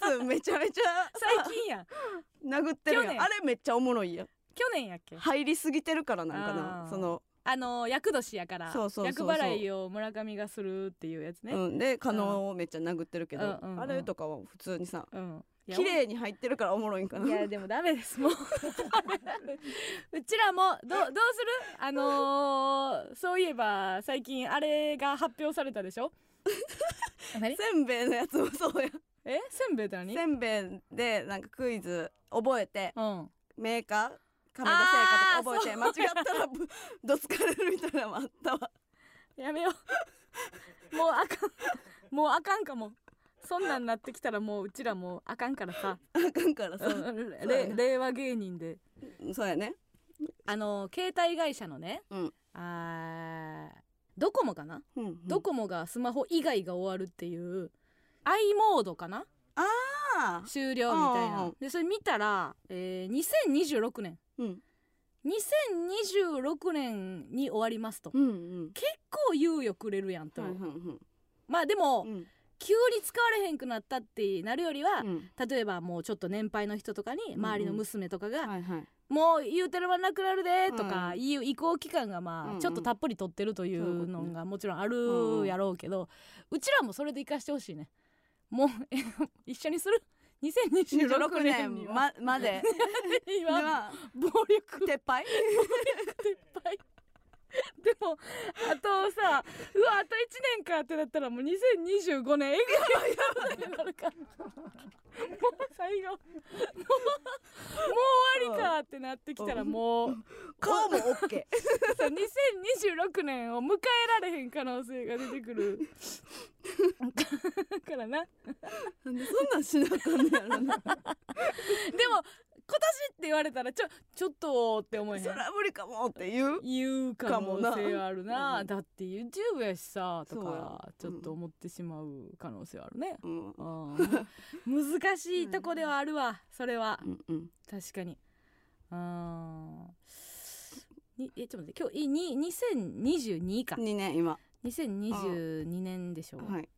いのやつめちゃめちゃ 最近や。ん殴ってる。やんあれめっちゃおもろいやん去年やっけ？入りすぎてるからなんかな。そのあの厄年やからそうそうそうそう。厄払いを村上がするっていうやつね。うん。で加納をめっちゃ殴ってるけどうんうんうん。あれとかは普通にさうん綺麗に入ってるからおもろいんかな。いやでもダメですもう。うちらもどどうする？あのーそういえば最近あれが発表されたでしょ？何？せんべいのやつもそうや。え？せんべいって何？せんべいでなんかクイズ覚えてうん。メーカー亀田製菓とか覚えて間違ったらぶ どつかれるみたいなのもあったわ。やめよう。もうあかん。もうあかんかもそんなんなってきたらもううちらもうあかんからさ、あかんからさ。令和芸人で。そうやね。あの携帯会社のね、うん。あードコモかな、うんうん。ドコモがスマホ以外が終わるっていう i モードかな？あー。終了みたいな。んでそれ見たら、えー2026年うん。2026年に終わりますと、うんうん。結構猶予くれるやんと、はいはいはい。まあでも、うん急に使われへんくなったってなるよりは、うん。例えばもうちょっと年配の人とかにうん周りの娘とかが、はいはい。もう言うてる間なくなるでとか、うんいう移行期間がまあ、ちょっとたっぷり取ってるといそうのがもちろんあるやろうけど、うちらもそれで生かしてほしいね。もう一緒にする？2026 26年にままで。今は暴力。撤廃？撤廃 でもあとさうわあと1年かってなったらもう2025年。えぐいってなるからもう最後。もうもう終わりかってなってきたらもう顔も OK そう2026年を迎えられへん可能性が出てくるからななんでそんなんしなあかんねやろなでもって言われたらちょちょっとって思えへん？そら無理かもって言う？言う可能性あるな。うんだって YouTube やしさとかちょっと思ってしまう可能性はあるね、うん。うん、難しいとこではあるわそれは。うんうん。確かに。うんにえちょっと待って。今日いに2022か。2年今。2022年でしょう、はい。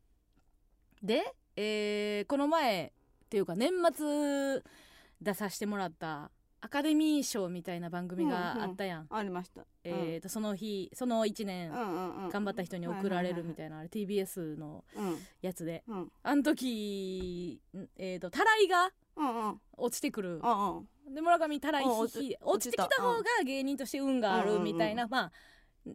で、えーこの前っていうか年末出させてもらったアカデミー賞みたいな番組があったやん、ありました。えーとその日その1年うんうんうん。頑張った人に贈られるみたいなあれ TBS のうん。やつで。うん。あの時んえーとたらいがうんうん。落ちてくる。うんうん。で村上たらいうん落ちてきた方が芸人として運があるみたいな、まあ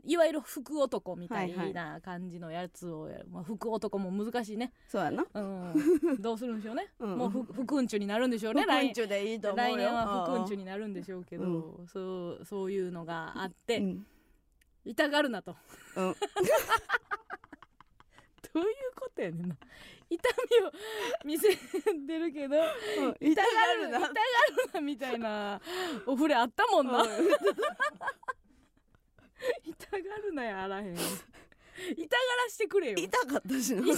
いわゆる福男みたいはいな感じのやつをやる、まあ、福男も難しいね、そうやな。うん、どうするんでしょうね、うん。もうふ福んちゅになるんでしょうね。福んちゅでいいと思うよ。来年は福ん。ちゅになるんでしょうけど、うそうそういうのがあって、うん。痛がるなと。うん。どういうことやねんな。痛みを見せてるけどうん。痛がるな。痛がるなみたいなお触れあったもんな、うん 痛がるなやあらへん。痛がらしてくれよ。痛かったしな。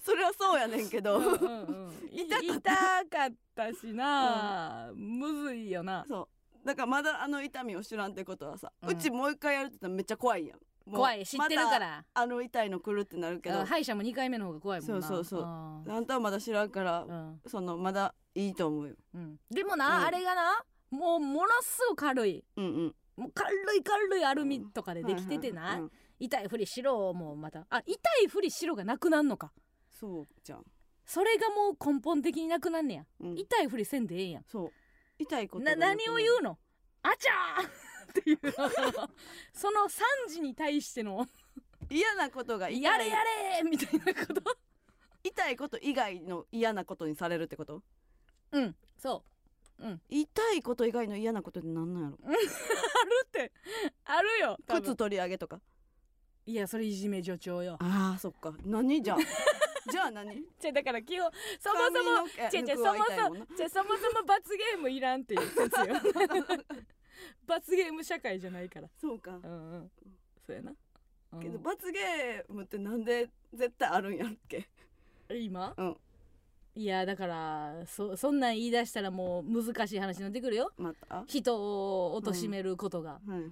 それはそうやねんけど。うんうんうん。痛かった。痛かったしな、むずいよな。そう。だからまだあの痛みを知らんってことはさ、ううんちもう一回やるって言ったらめっちゃ怖いやん。怖い。知ってるから、あの痛いの来るってなるけど。あ歯医者も2回目の方が怖いもんな。そうそうそう。ああんたはまだ知らんから、うん。そのまだいいと思うよ。うん。でもな、うん。あれがなもうものすごく軽い。うんうんもう軽い軽いアルミとかでできててな、はい？はいうん痛いふりしろもまた。あ痛いふりしろがなくなんのか？そうじゃん、それがもう根本的になくなんねや、うん、痛いふりせんでええん。やそう。痛いことな何を言うの？あちゃー！っていう。その3時に対しての。嫌なことがやれやれみたいなこと。痛いこと以外の嫌なことにされるってこと？うん。そううん。言いこと以外の嫌なことってなんなんやろ？あるって。あるよ靴取り上げとか。いやそれいじめ助長よ。あーそっか。何？じゃあ。じゃあ何？じゃあだから基本そもそも髪の毛違う違う抜くわ痛いもんな。じゃあそもそも罰ゲームいらんっていう説よ。罰ゲーム社会じゃないから。そうか。うんうん。そうやな、うん。けど罰ゲームってなんで絶対あるんやっけ？今、うんいやだからそそんなん言い出したらもう難しい話になってくるよ。また？は人を貶めることがいはい。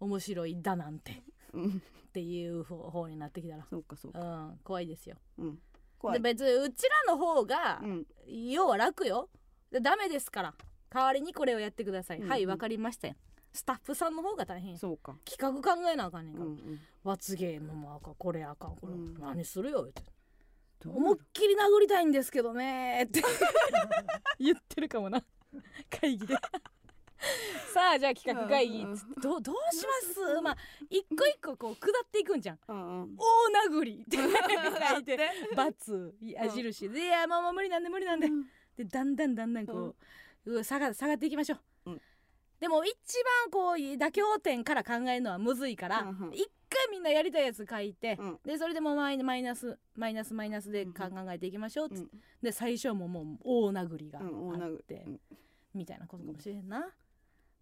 面白いだなんて。うん。っていう方方になってきたら。そうかそうか。うん怖いですよ。うん。怖でい別にうちらの方が、うん。要は楽よ。でダメですから。代わりにこれをやってください、うんうん。はいわかりましたよ。スタッフさんの方が大変よそうか。企画考えなあかんねんから、うんうん。罰ゲームもあかんこれあかんこれ、うん。何するよって思いっきり殴りたいんですけどね。って。言ってるかもな。会議で。さあじゃあ企画会議。うんうんどどうします？まあ一個一個こう下っていくんじゃん。うんうん。大殴り。って書いて罰。矢印。でいやもうもう無理なんで無理なんで。でだんだんだんだんこう,、下が下がっていきましょう、うんでも一番こう妥協点から考えるのはむずいから、うんうん。一回みんなやりたいやつ書いて、うん。でそれでもマイマイナスマイナスマイナスで考えていきましょうっつって、うんで最初はもうもう大殴り。があって、うん。みたいなことかもしれんな、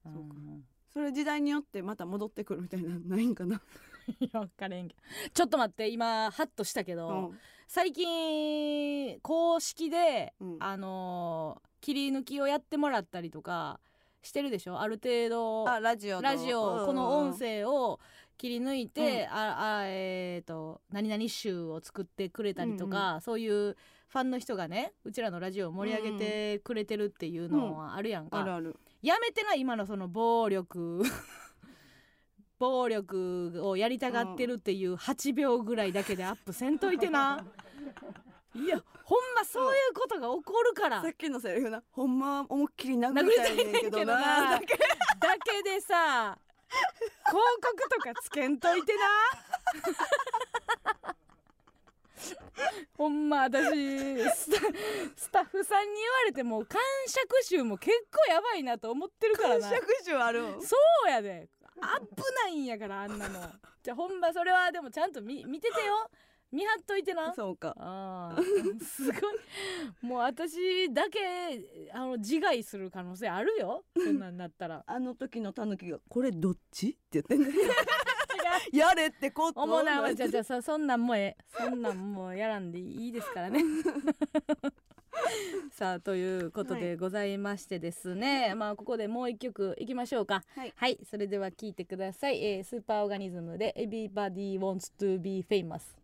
そうか。ん。それ時代によってまた戻ってくるみたいなのないんかな？いや分かれんけど。ちょっと待って今ハッとしたけど、うん。最近公式で、うん。あのー切り抜きをやってもらったりとかしてるでしょ？ある程度あラジオとラジオこの音声声を切り抜いて、ああえっ、と何々集を作ってくれたりとか、そういうファンの人がねうちらのラジオを盛り上げてくれてるっていうのはあるやんか、あるある。やめてな今のその暴力。暴力をやりたがってるっていう8秒ぐらいだけでアップせんといてな いやほんまそういうことが起こるから。さっきのセリフなほんまは思いっきり殴殴りたいんけどねんけどな。なだけでさ広告とかつけんといてな。ほんま私スタスタッフさんに言われても感触集も結構やばいなと思ってるからな。尺集あるん？そうやで。危ないんやからあんなの。じゃあほんまそれはでもちゃんと見見ててよ見張っといてな。そうか。あー。すごい。もう私だけあの自害する可能性あるよ。そんなんなったら。あの時のタヌキがこれどっちって言ってんね違う。やれってこと思うなじゃあじゃあそそんなんもうええ。そんなんもうやらんでいいですからね。さあということでございましてですね、まあここでもう一曲いきましょうか。はい。それでは聞いてください、えースーパーオーガニズムで Everybody Wants to be famous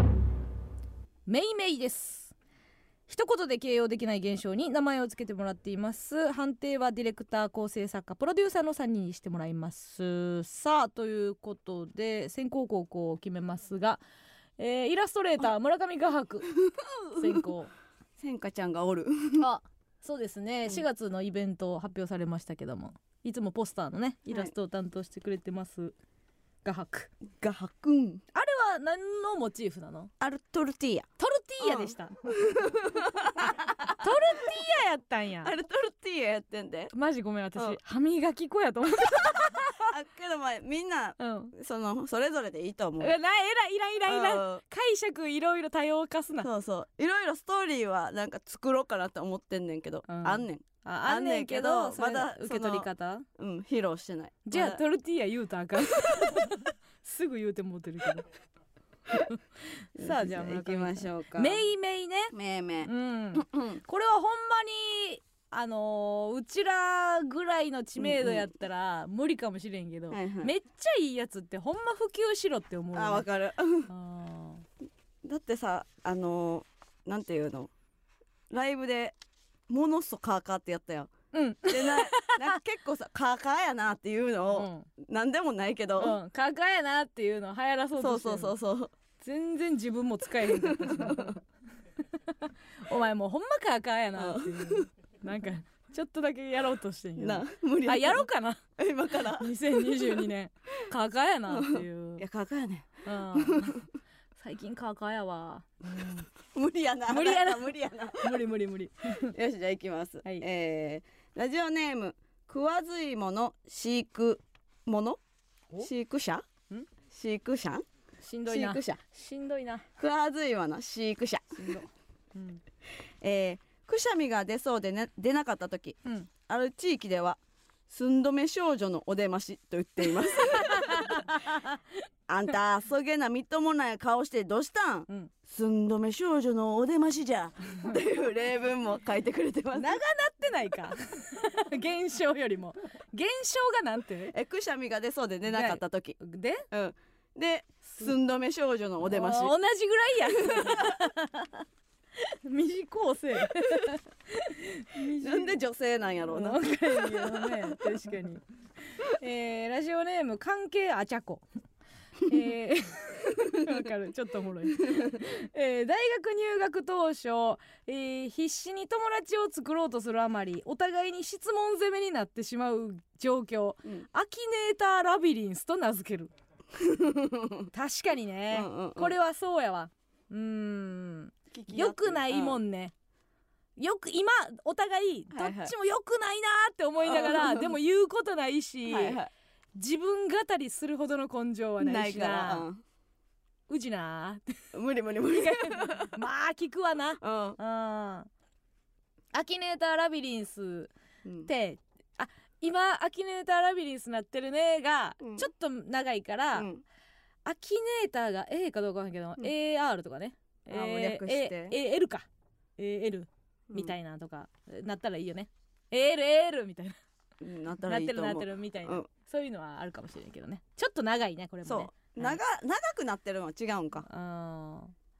メイメイです。一言で形容できない現象に名前を付けてもらっています。判定はディレクター構成作家プロデューサーの3人にしてもらいます。さあということで先行後攻を決めますが、えーイラストレーター村上画伯。先行。せんかちゃんがおる。あ そうですね。4月のイベント発表されましたけども。いつもポスターのねイラストを担当してくれてます、画伯。がはくん。あれは何のモチーフなの？アルトルティーヤ。トルティーヤでした、トルティーヤやったんや。アルトルティーヤやってんで。マジごめん私、うん。歯磨き粉やと思っ あけどまあみんなたうん。そのそれぞれでいいと思う。うわなえらいいらんいらんい。らんうん。解釈いろいろ多様化すな。そうそう。いろいろストーリーはなんか作ろうかなって思ってんねんけど、うん。あんねん。ああんねんけどあんねんけどまだまだ受け取り方？うん披露してない。じゃあまだ。トルティーヤ言うたらあかん。すぐ言うてもうてるけどさあじゃあ行きましょうか。メイメイね。めいめい。うん。うん。これはほんまにあのーうちらぐらいの知名度やったら無理かもしれんけど、はいはい。めっちゃいいやつってほんま普及しろって思うあわかる。あだってさあのーなんていうの？ライブでモノストカーカーってやったやん。うん。でなな結構さカーカーやなっていうのを、うん。なんでもないけど、うん。カカやなっていうのを流行らそうそうとしてるそうそうそう全然自分も使えへんかったし。お前もうほんまカカやなっていう。なんかちょっとだけやろうとしてんけど。な無理あやろうかな。今から。2022年。カカやなっていう。いやカーカーやねうん。最近カカやわ、無理やな。無理やな。無理やな。うん無理無理無理。よしじゃあ行きます、はい。えーラジオネーム食わず芋の飼育者お？飼育者？ん？飼育者？しんどいな。飼育者。しんどいな。食わず芋の飼育者、しんど。うん。えーくしゃみが出そうで、ね、出なかった時。うん。ある地域では寸止め少女のお出ましと言っています。あんたそげなみっともない顔してどうしたん？うん。寸止め少女のお出ましじゃ。という例文も書いてくれてます。長なってないか。現象よりも。現象がなんて？えくしゃみが出そうで出なかった時。でうん。で寸止め少女のお出まし。同じぐらいや。短うせえ なんで女性なんやろうな。わかるけどね確かに、えー、ラジオネーム関係あちゃこ。えー わかる。ちょっとおもろい、えー大学入学当初、えー必死に友達を作ろうとするあまりお互いに質問攻めになってしまう状況。うん。アキネーターラビリンスと名付ける 確かにね、うんうんうん。これはそうやわ。うーん。よくないもんん。ね、よく今お互いどはいはいっちもよくないなって思いながら、うん。でも言うことないし、はいは自分語りするほどの根性はいなしな。ないから、うちなーって。うん。無理無理無理。まあ聞くわな。うん。うん。アキネーターラビリンスうんってあ今アキネーターラビリンスなってるねが、うん。ちょっと長いから、うん。アキネーターが A かどうかわかんないけど、うん。AR とかね。あもう略して。A- L か。AL みたいなとか、なったらいいよね。ALAL みたいな。うんなったなってるなってるみたいな、うん。そういうのはあるかもしれないけどね。ちょっと長いねこれもね。そう。長長くなってるのは違うんか。うん。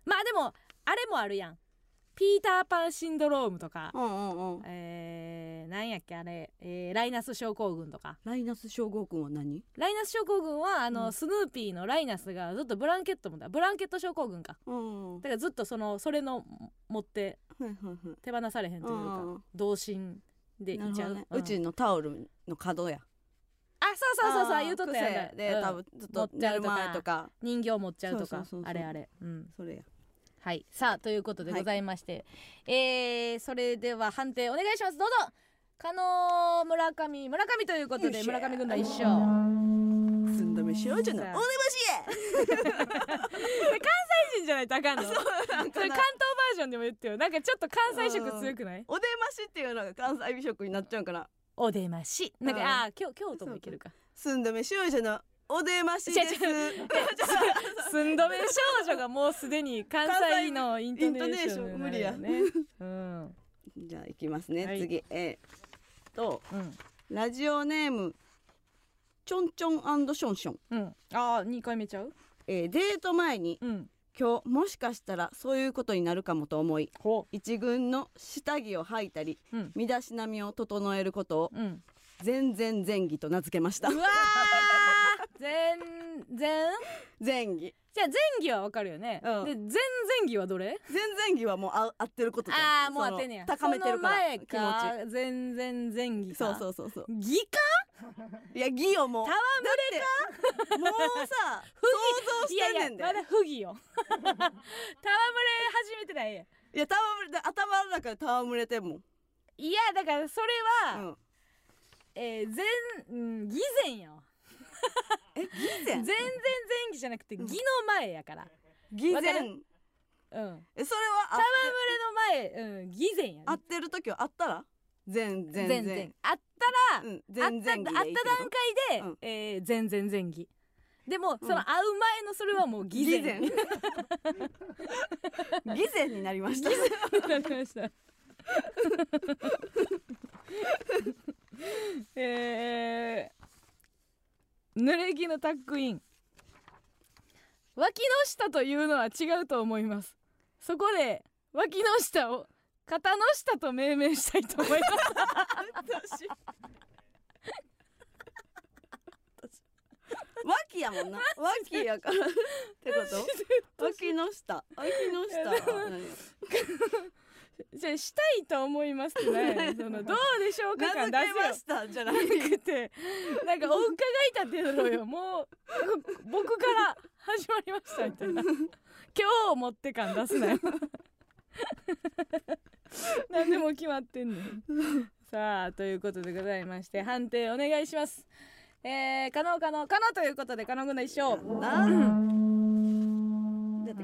まあでもあれもあるやん。ピーターパンシンドロームとか、うんうんうん。えー、なんやっけあれ、えーライナス症候群とか。ライナス症候群は何？ライナス症候群はあの、うん。スヌーピーのライナスがずっとブランケットもだブランケット症候群か。うんはいだからずっとそのそれの持ってはいはい手放されへんというか、うん同心でいっちゃう、ね。うん。うちのタオルの角や。あそうそうそうそう言うとったやん癖でうん。多分ずっと持っちゃ寝るうとか前とか。人形持っちゃうとかあれあれ。うん。それや。はい。さあということでございまして、えーそれでは判定お願いします。どうぞ加納村上村上ということで村上軍団一勝。寸止め少女のお出まし 人じゃないとあかんのそれ関東バージョンでも言ってよ。なんかちょっと関西色強くない？お出ましっていうのが関西美食になっちゃうんかな。お出まし。なんか、うん。ああ京京都もいけるか。寸止め少女のお出ましです。違う違 寸止め少女がもうすでに関西のイントネーションになるよね。うん。じゃあ行きますね、はい。次。えー、とうん。ラジオネームちょんちょんションション、うん。ああ二回目ちゃう？えーデート前にうん。今日もしかしたらそういうことになるかもと思いほ一軍の下着を履いたり身だしなみを整えることをうん。全然前儀と名付けました。うわー全？然前儀じゃあ前儀はわかるよね、うん。で前々儀はどれ？前々儀はもうあ合ってることじゃん。ああもう合ってんねや。その高めてるからその前気持か前々前儀ちか。そうそうそうそう。儀か？いや儀をもう。戯れか？もうさ 想像しいやいてんねんで。やまだ不義よ。戯れ始めてないや。んいや戯れで頭の中で戯れてんもん、いやだからそれは、うん、えー、前、うん、儀前やわ え儀前全然前儀じゃなくて儀の前やから。儀前わかる？うん。えそれはあ戯れの前、うん、儀前やね。合ってる時はあったら？全然。全然。あったら、うんあったあった段階で、うん。えー、全然前儀。でも、その会う前のそれはもう儀前儀前儀前になりました。わかりました。えー、濡れ着のタックイン。脇の下というのは違うと思います。そこで脇の下を肩の下と命名したいと思います。私。脇やもんな。脇やから。ってこと？脇の下。脇の下じゃあしたいと思いますってね。そのどうでしょうか名感出付けましたじゃなくてなんかお伺い立てろよ。もうこ僕から始まりましたみたいな。今日をもって感出すなよ。何でも決まってんねん。さあということでございまして判定お願いします。えー、可能可能可能ということで可能軍の一勝なだって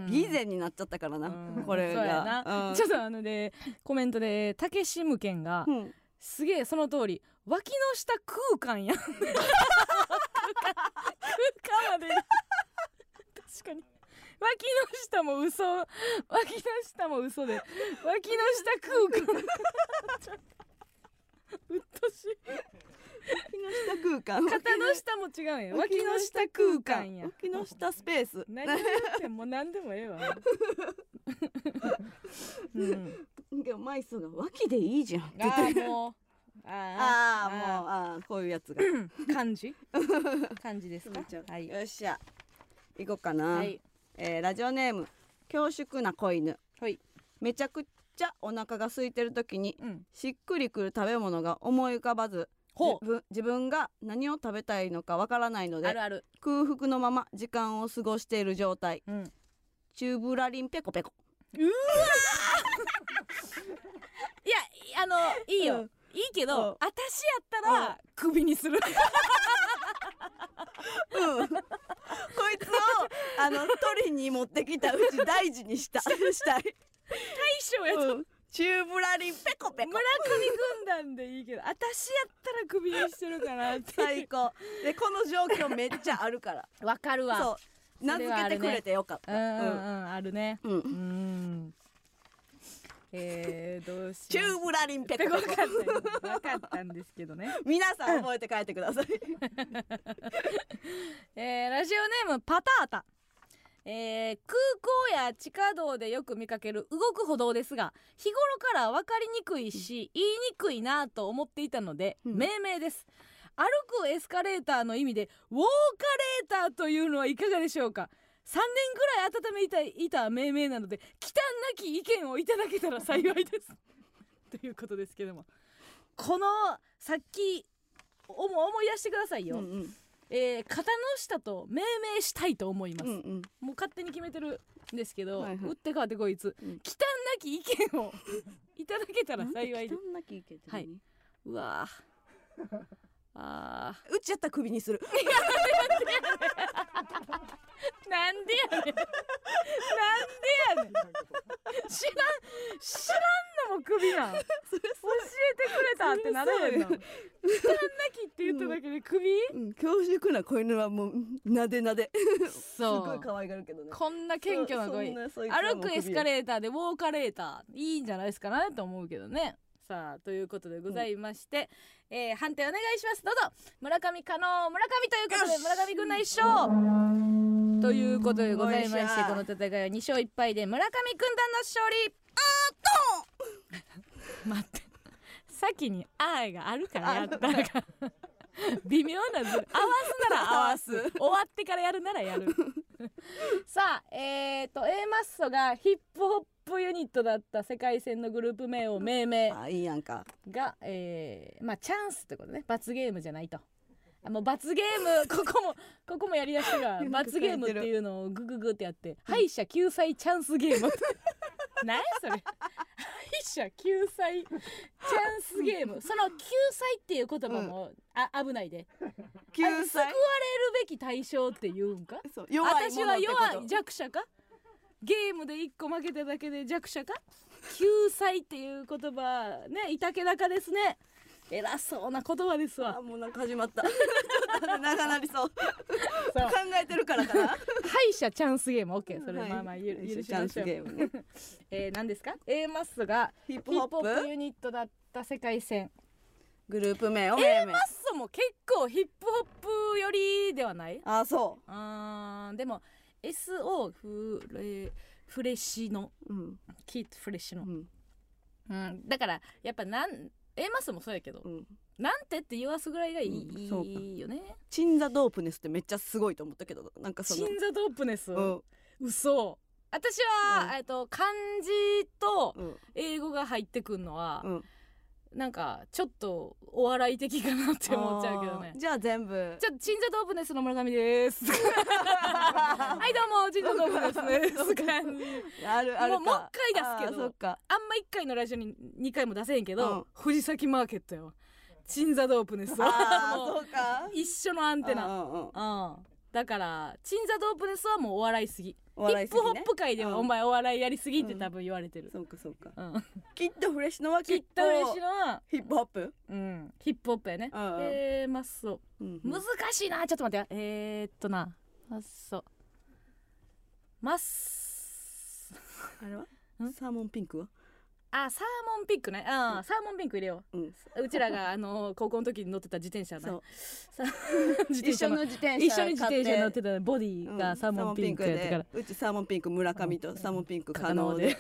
偽善になっちゃったからな、うん。これそうやな。が、うん。ちょっとあのでコメントでたけしむけんがうん。すげえその通り脇の下空間やん。空間。まで。確かに。脇の下も嘘。脇の下も嘘で。脇の下空間。うっとしい。脇 の下空間。肩の下も違うんや。脇の下空間や。脇の下スペース。何を言っても何でもええわ。うん。でもマイスが脇でいいじゃんって言っあてあもう。あああもうあーこういうやつが。う漢字？漢字ですか？はい。よっしゃ。行こうかな、はい。えーラジオネーム恐縮な子犬。はい。めちゃくちゃお腹が空いてる時にうん。しっくりくる食べ物が思い浮かばずほ自分自分が何を食べたいのかわからないのであるある。空腹のまま時間を過ごしている状態。うん。チューブラリンペコペコ。いやあのいいよ、うん。いいけど、うん。私やったらクビにする。うん。こいつをあの取りに持ってきたうち大事にした したい、大将やと、うん、チューブラリンペコペコ。村上軍団でいいけど私やったらクビにしてるかなって最高。でこの状況めっちゃあるから。わかるわ。そう。名付けてくれてよかった。うんうんうんあるね。うん、うん。うんえー、どうしチよューブラリンペコペコ。分かったんですけどね。皆さん覚えて帰ってください。えーラジオネームパタータ、えー空港や地下道でよく見かける動く歩道ですが日頃から分かりにくいし、言いにくいなと思っていたので、うん。命名です。歩くエスカレーターの意味でウォーカレーターというのはいかがでしょうか？3年ぐらい温めいたいた命名なので忌憚なき意見をいただけたら幸いです。ということですけども。このさっき思い出してくださいよ、うんうんえー肩の下と命名したいと思います、うんうん。もう勝手に決めてるんですけど、はいはい。打って変わってこいつ、うん。忌憚なき意見を いただけたら幸いです。はい。うわー。あうちやったらクビにする。ーなんでやねん。なんでやねん。知らん知らんのもクビなん。教えてくれたってならへんの。忌憚なきって言っただけでクビ、うん。恐縮な子犬はもうなでなで。すそう。ごい可愛がるけどね。こんな謙虚な声歩くエスカレーターでウォーカレーター。いいんじゃないですかなと思うけどねさあということでございまして、えー判定お願いします。どうぞ。村上可能村上ということで村上軍団一勝。ということでございましてこの戦いは2勝1敗で村上軍団の勝利。あーっと！待って。先に「あー」があるからやったら。か 微妙なずれ合わすなら 合わす。終わってからやるならやる。さあえー、と A マッソがヒップホップユニットだった世界戦のグループ名を命名あいいやんか。が、えーまあチャンスってことね。罰ゲームじゃないと。あもう罰ゲーム ここもここもやりだしたが罰ゲームっていうのをグググってやって敗者救済チャンスゲーム。何やそれ。敗者救済チャンスゲーム。その救済っていう言葉も、あ危ないで。救あれ救われ済るべき対象って言うんか？私は弱い弱者か？ゲームで1個負けただけで弱者か救済っていう言葉ねいたけだかですね。偉そうな言葉ですわ。あもうなんか始まった。ちょっと長なりそう。考えてるからかな。敗者チャンスゲーム。OK それ、はい。まあまあゆ許しチャンスましょうゲームね。えー、何ですか？A マッソがヒップホホップユニットだった世界戦。グループ名を A マッソも結構ヒップホップ寄りではない？あそあーでも SO フレフレッシュの。ううん。キットフレッシュの。うん。うん、だからやっぱなん A マスもそうやけど、うん。なんてって言わすぐらいがいい,、うん。よね。チンザドープネスってめっちゃすごいと思ったけどなんかその。チンザドープネス、うん。嘘。私は、うん。えっと漢字とうん。英語が入ってくんのは、うんなんかちょっとお笑い的かなって思っちゃうけどね。じゃあ全部。じゃあチンザドープネスの村上です。はいどうもチンザドープネスです。あるあるか。もうもう一回出すけどあーそっか。あんま1回のラジオに2回も出せへんけど、うん。藤崎マーケットよ。チンザドープネス一緒のアンテナ。うんだからチンザドープネスはもうお笑いすぎヒップホねップ界ではうん。お前お笑いやりすぎって多分言われてる、そうかそうか。うん、きっとフレッシュのはきっ結構と嬉しいのは、ヒップホップ？うん、ヒップホップやね、えー、マッソうん難しいな。ちょっと待って。えー、っとな。マッソマッスあれは？ん？サーモンピンクは？あサーモンピンクね。あーサーモンピンク入れよう。ん。ううちらがあの高校の時に乗ってた自転車ね。一緒車の。の自転車一緒に自転車に乗っ買てたボディがサーモンピンクやったから、でうちサーモンピンク村上とサーモンピンク可可能能でで。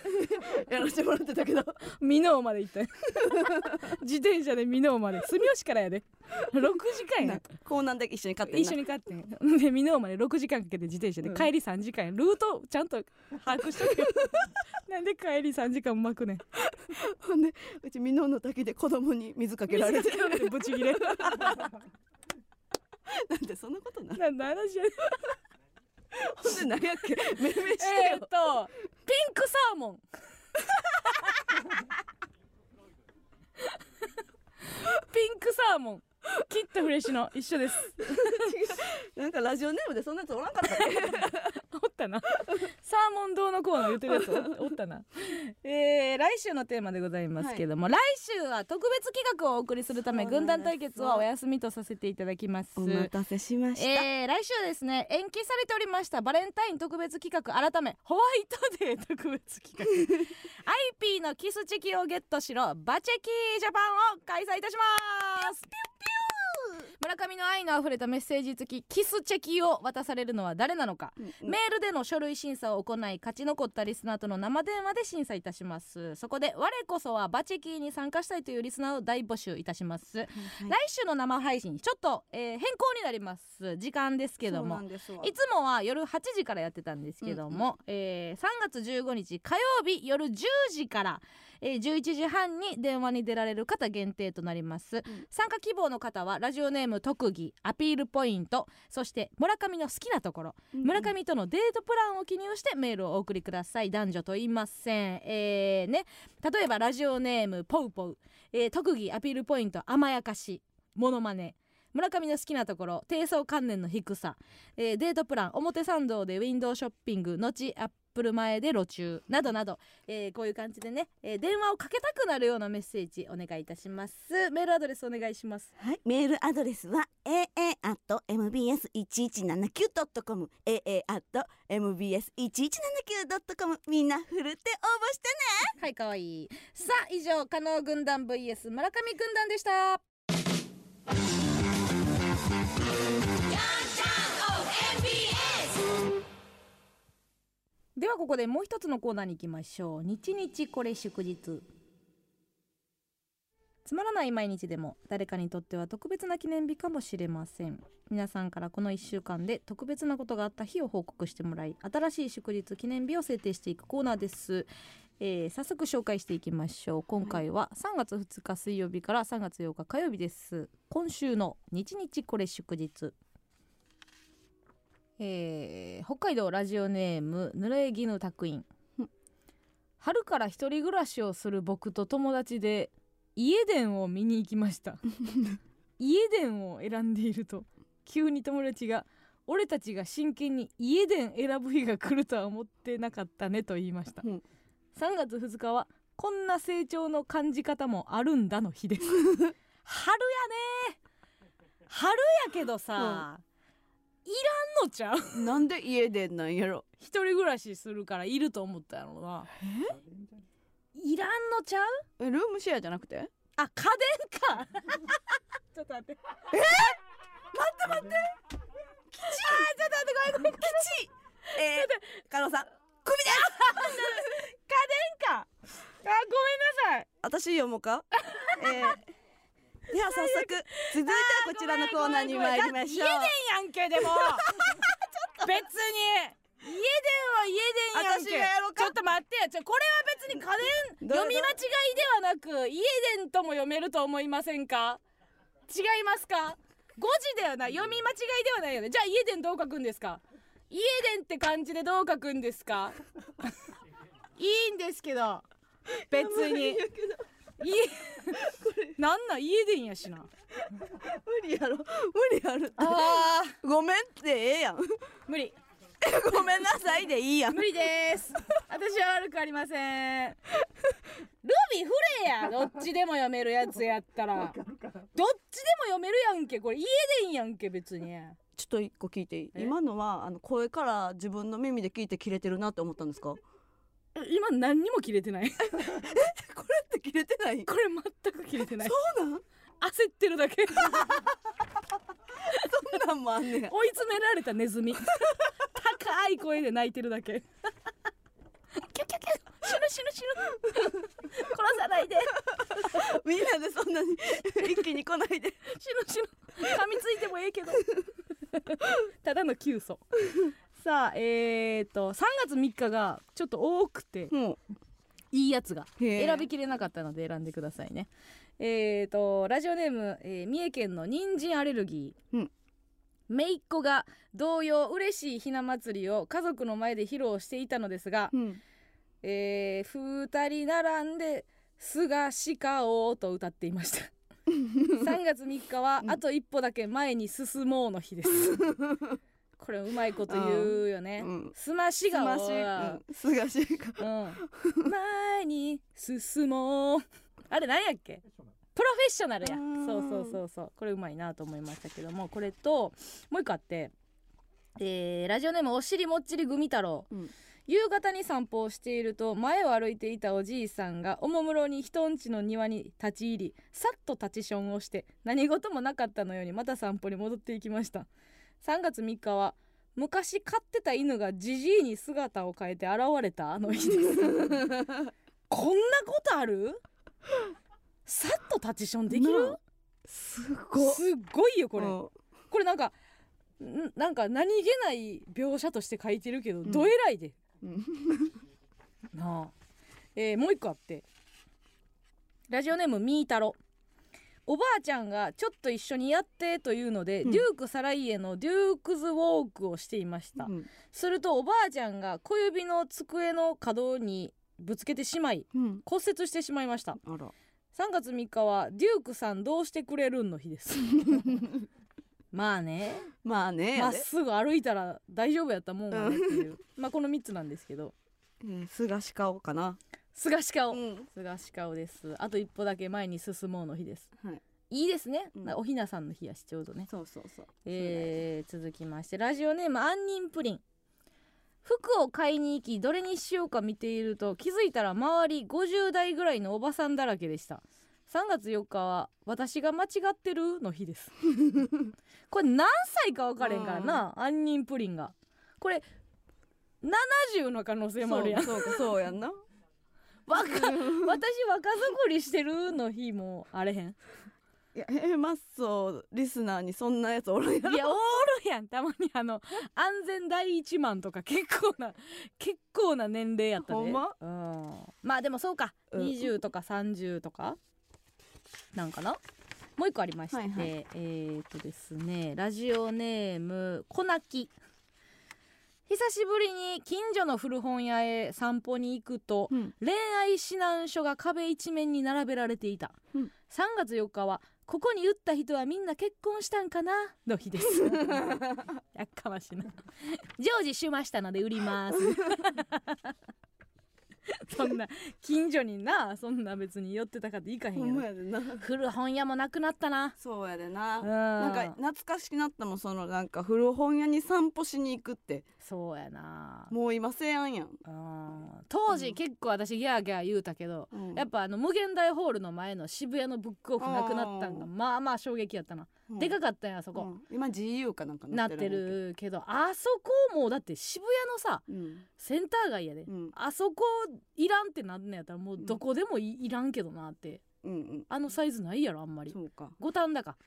やらせてもらってたけど。箕面まで行ったよ。自転車で箕面まで。住吉からやで。6時間や。なんか港南で一緒に買って一緒に帰ってん。で箕面まで6時間かけて自転車で。うん。帰り3時間や。ルートちゃんと把握しとけよ。なんで帰り3時間巻くねんほんでうち美濃の滝で子供に水かけられて。ブチギレなんでそんなことなるなんだ話やねん。ほんで何やっけ？えー、っよとピンクサーモン。ピンクサーモンキットフレッシュの一緒です。なんかラジオネームでそんなやつおらんかったっけ？おったな。サーモン堂のコーナー言ってるやつお おったな。えー、来週のテーマでございますけども、来週は特別企画をお送りするため軍団対決はお休みとさせていただきます。お待たせしました、えー、来週ですね延期されておりましたバレンタイン特別企画改めホワイトデー特別企画。IP のキスチェキをゲットしろバチェキージャパンを開催いたします村上の愛のあふれたメッセージ付きキスチェキを渡されるのは誰なのか、うんうん。メールでの書類審査を行い勝ち残ったリスナーとの生電話で審査いたします。そこで我こそはバチェキーに参加したいというリスナーを大募集いたします、来週の生配信ちょっと、えー変更になります。時間ですけども。いつもは夜8時からやってたんですけども、えー3月15日火曜日夜10時から、えー11時半に電話に出られる方限定となります、参加希望の方はラジオネーム特技アピールポイントそして村上の好きなところ、村上とのデートプランを記入してメールをお送りください。男女問いません。えーね。例えばラジオネームポウポウ、えー特技アピールポイント甘やかしモノマネ村上の好きなところ低層観念の低さ、えーデートプラン表参道でウィンドウショッピング後アップル前で路中などなど、えーこういう感じでね、えー電話をかけたくなるようなメッセージお願いいたします。メールアドレスお願いします。はい、メールアドレスは aa.mbs1179.com aa.mbs1179.com みんなふるって応募してはいかわいい。さあ以上加納軍団 vs 村上軍団でしたではここでもう一つのコーナーに行きましょう。日日これ祝日。つまらない毎日でも誰かにとっては特別な記念日かもしれません。皆さんからこの1週間で特別なことがあった日を報告してもらい新しい祝日記念日を制定していくコーナーです。えー早速紹介していきましょう。今回は3月2日水曜日から3月8日火曜日です。今週の日日これ祝日。えー北海道ラジオネームぬれぎぬ宅員うん。春から一人暮らしをする僕と友達で家電を見に行きました。家電を選んでいると急に友達が俺たちが真剣に家電選ぶ日が来るとは思ってなかったねと言いました。うん。3月2日はこんな成長の感じ方もあるんだの日です春やね春やけどさ、いらんのちゃう。なんで家でなんやろ。一人暮らしするからいると思ったやろな。いらんのちゃう？えルームシェアじゃなくて？あ家電か。ちょっと待って。え？待って待って。あーちょっと待ってごめんごめん。吉。えー、加納さん。クビです。家電か。あごめんなさい。私読もうか。えー、では早速続いてはこちらのコーナーに参りましょう。家電やんけでも。別に。家電は家電やん私けちょっと待ってや。ちょこれは別に家電読み間違いではなく家電とも読めると思いませんか？違いますか？誤字ではない。読み間違いではないよね。じゃあ家電どう書くんですか？家電って漢字でどう書くんですか？いいんですけど。別に。家なんなん家電やしな。無理やろ。無理やろって。あー。ごめんってええやん。無理。ごめんなさいでいいやん。無理です。私は悪くありません。ルビ振れや。どっちでも読めるやつやったら。どっちでも読めるやんけ。これ家電やんけ別に。ちょっと一個聞いていい？え？今のはあの声から自分の耳で聞いて切れてるなって思ったんですか？こ今何にも切れてない。れって切れてない？これ全く切れてない。そうなん？焦ってるだけ。そんなんもあんねや。追い詰められたネズミ。高い声で泣いてるだけ。キャキャキャ死ぬ死ぬ死ぬ。殺さないで。みんなでそんなに一気に来ないで。死ぬ死ぬ。噛みついてもええけど。ただの急素さあえー、と3月3日がちょっと多くてもいいやつが選びきれなかったので選んでくださいね。えー、とラジオネーム、えー三重県の人参アレルギー、うん。姪っ子が同様嬉しいひな祭りを家族の前で披露していたのですが、うん。えー、二人並んで「すがしかおう」と歌っていました。3月3日はうんあと一歩だけ前に進もうの日です これうまいこと言うよね。うん。すましがおうすましうん。すがしがうん、前に進もう。あれ何やっけ？プロフェッショナルや。うん。そうそうそうそう。これうまいなと思いましたけども。これともう一個あって、えーラジオネームおしりもっちりグミ太郎、うん。夕方に散歩をしていると前を歩いていたおじいさんがおもむろに人んちの庭に立ち入りさっと立ちションをして何事もなかったのようにまた散歩に戻っていきました3月3日は昔飼ってた犬がじじいに姿を変えて現れたあの日です。こんなことある？さっと立ちションできる？すご。っすっごいよこれ。うん。これなんかんなんか何気ない描写として書いてるけど、ん。どえらいで。うん。なあ、えーもう一個あって。ラジオネームみーたろおばあちゃんがちょっと一緒にやってというので、うん。デュークサライエのデュークズウォークをしていました、うんするとおばあちゃんが小指の机の角にぶつけてしまいうん。骨折してしまいました。あら。3月3日はデュークさんどうしてくれるんの日です。まあね。まあねまっすぐ歩いたら大丈夫やったもんっていう。まあこの3つなんですけど。えーすがしかお菅氏顔うん。顔です。あと一歩だけ前に進もうの日です。はい。いいですね、うん。おひなさんの日やしちょうどね。そうそうそう。えー、続きまして。ラジオネーム杏仁プリン。服を買いに行きどれにしようか見ていると気づいたら周り50代ぐらいのおばさんだらけでした。3月4日は私が間違ってるの日です。これ何歳か分かれんからな杏仁プリンが。これ70の可能性もあるやん。そうそうかそうやんなわか 私若作りしてるの日もあれへん？いやえーマッソリスナーにそんなやつおるんやろ？いやおるやん。たまにあの安全第一マンとか結構な 結構な年齢やったで。ほんま？うん、まあでもそうか、うん。20とか30とか？なんかな？もう一個ありまして、はいはい。えー、っとですねラジオネームこなき久しぶりに近所の古本屋へ散歩に行くとうん。恋愛指南書が壁一面に並べられていた、うん。3月4日はここに打った人はみんな結婚したんかな？の日です。やっかましいな。常時しましたので売ります そんな近所になそんな別に寄ってたかっていかへほんやろ。んまやでな。古本屋もなくなったな。そうやでな。ななんか懐かしくなったもんそのなんか古本屋に散歩しに行くって。そうやな。もう今せやんやん、うん。当時結構私ギャーギャー言うたけど、うん。やっぱあの無限大ホールの前の渋谷のブックオフなくなったんがうまあまあ衝撃やったなうん。でかかったんやあそこ、うん。今 GU かなんかなってるけど。あそこもうだって渋谷のさうん。センター街やで、うん。あそこいらんってなんねやったらもうどこでもい,、いらんけどなって。うんうんあのサイズないやろあんまり。そうか。五反田か。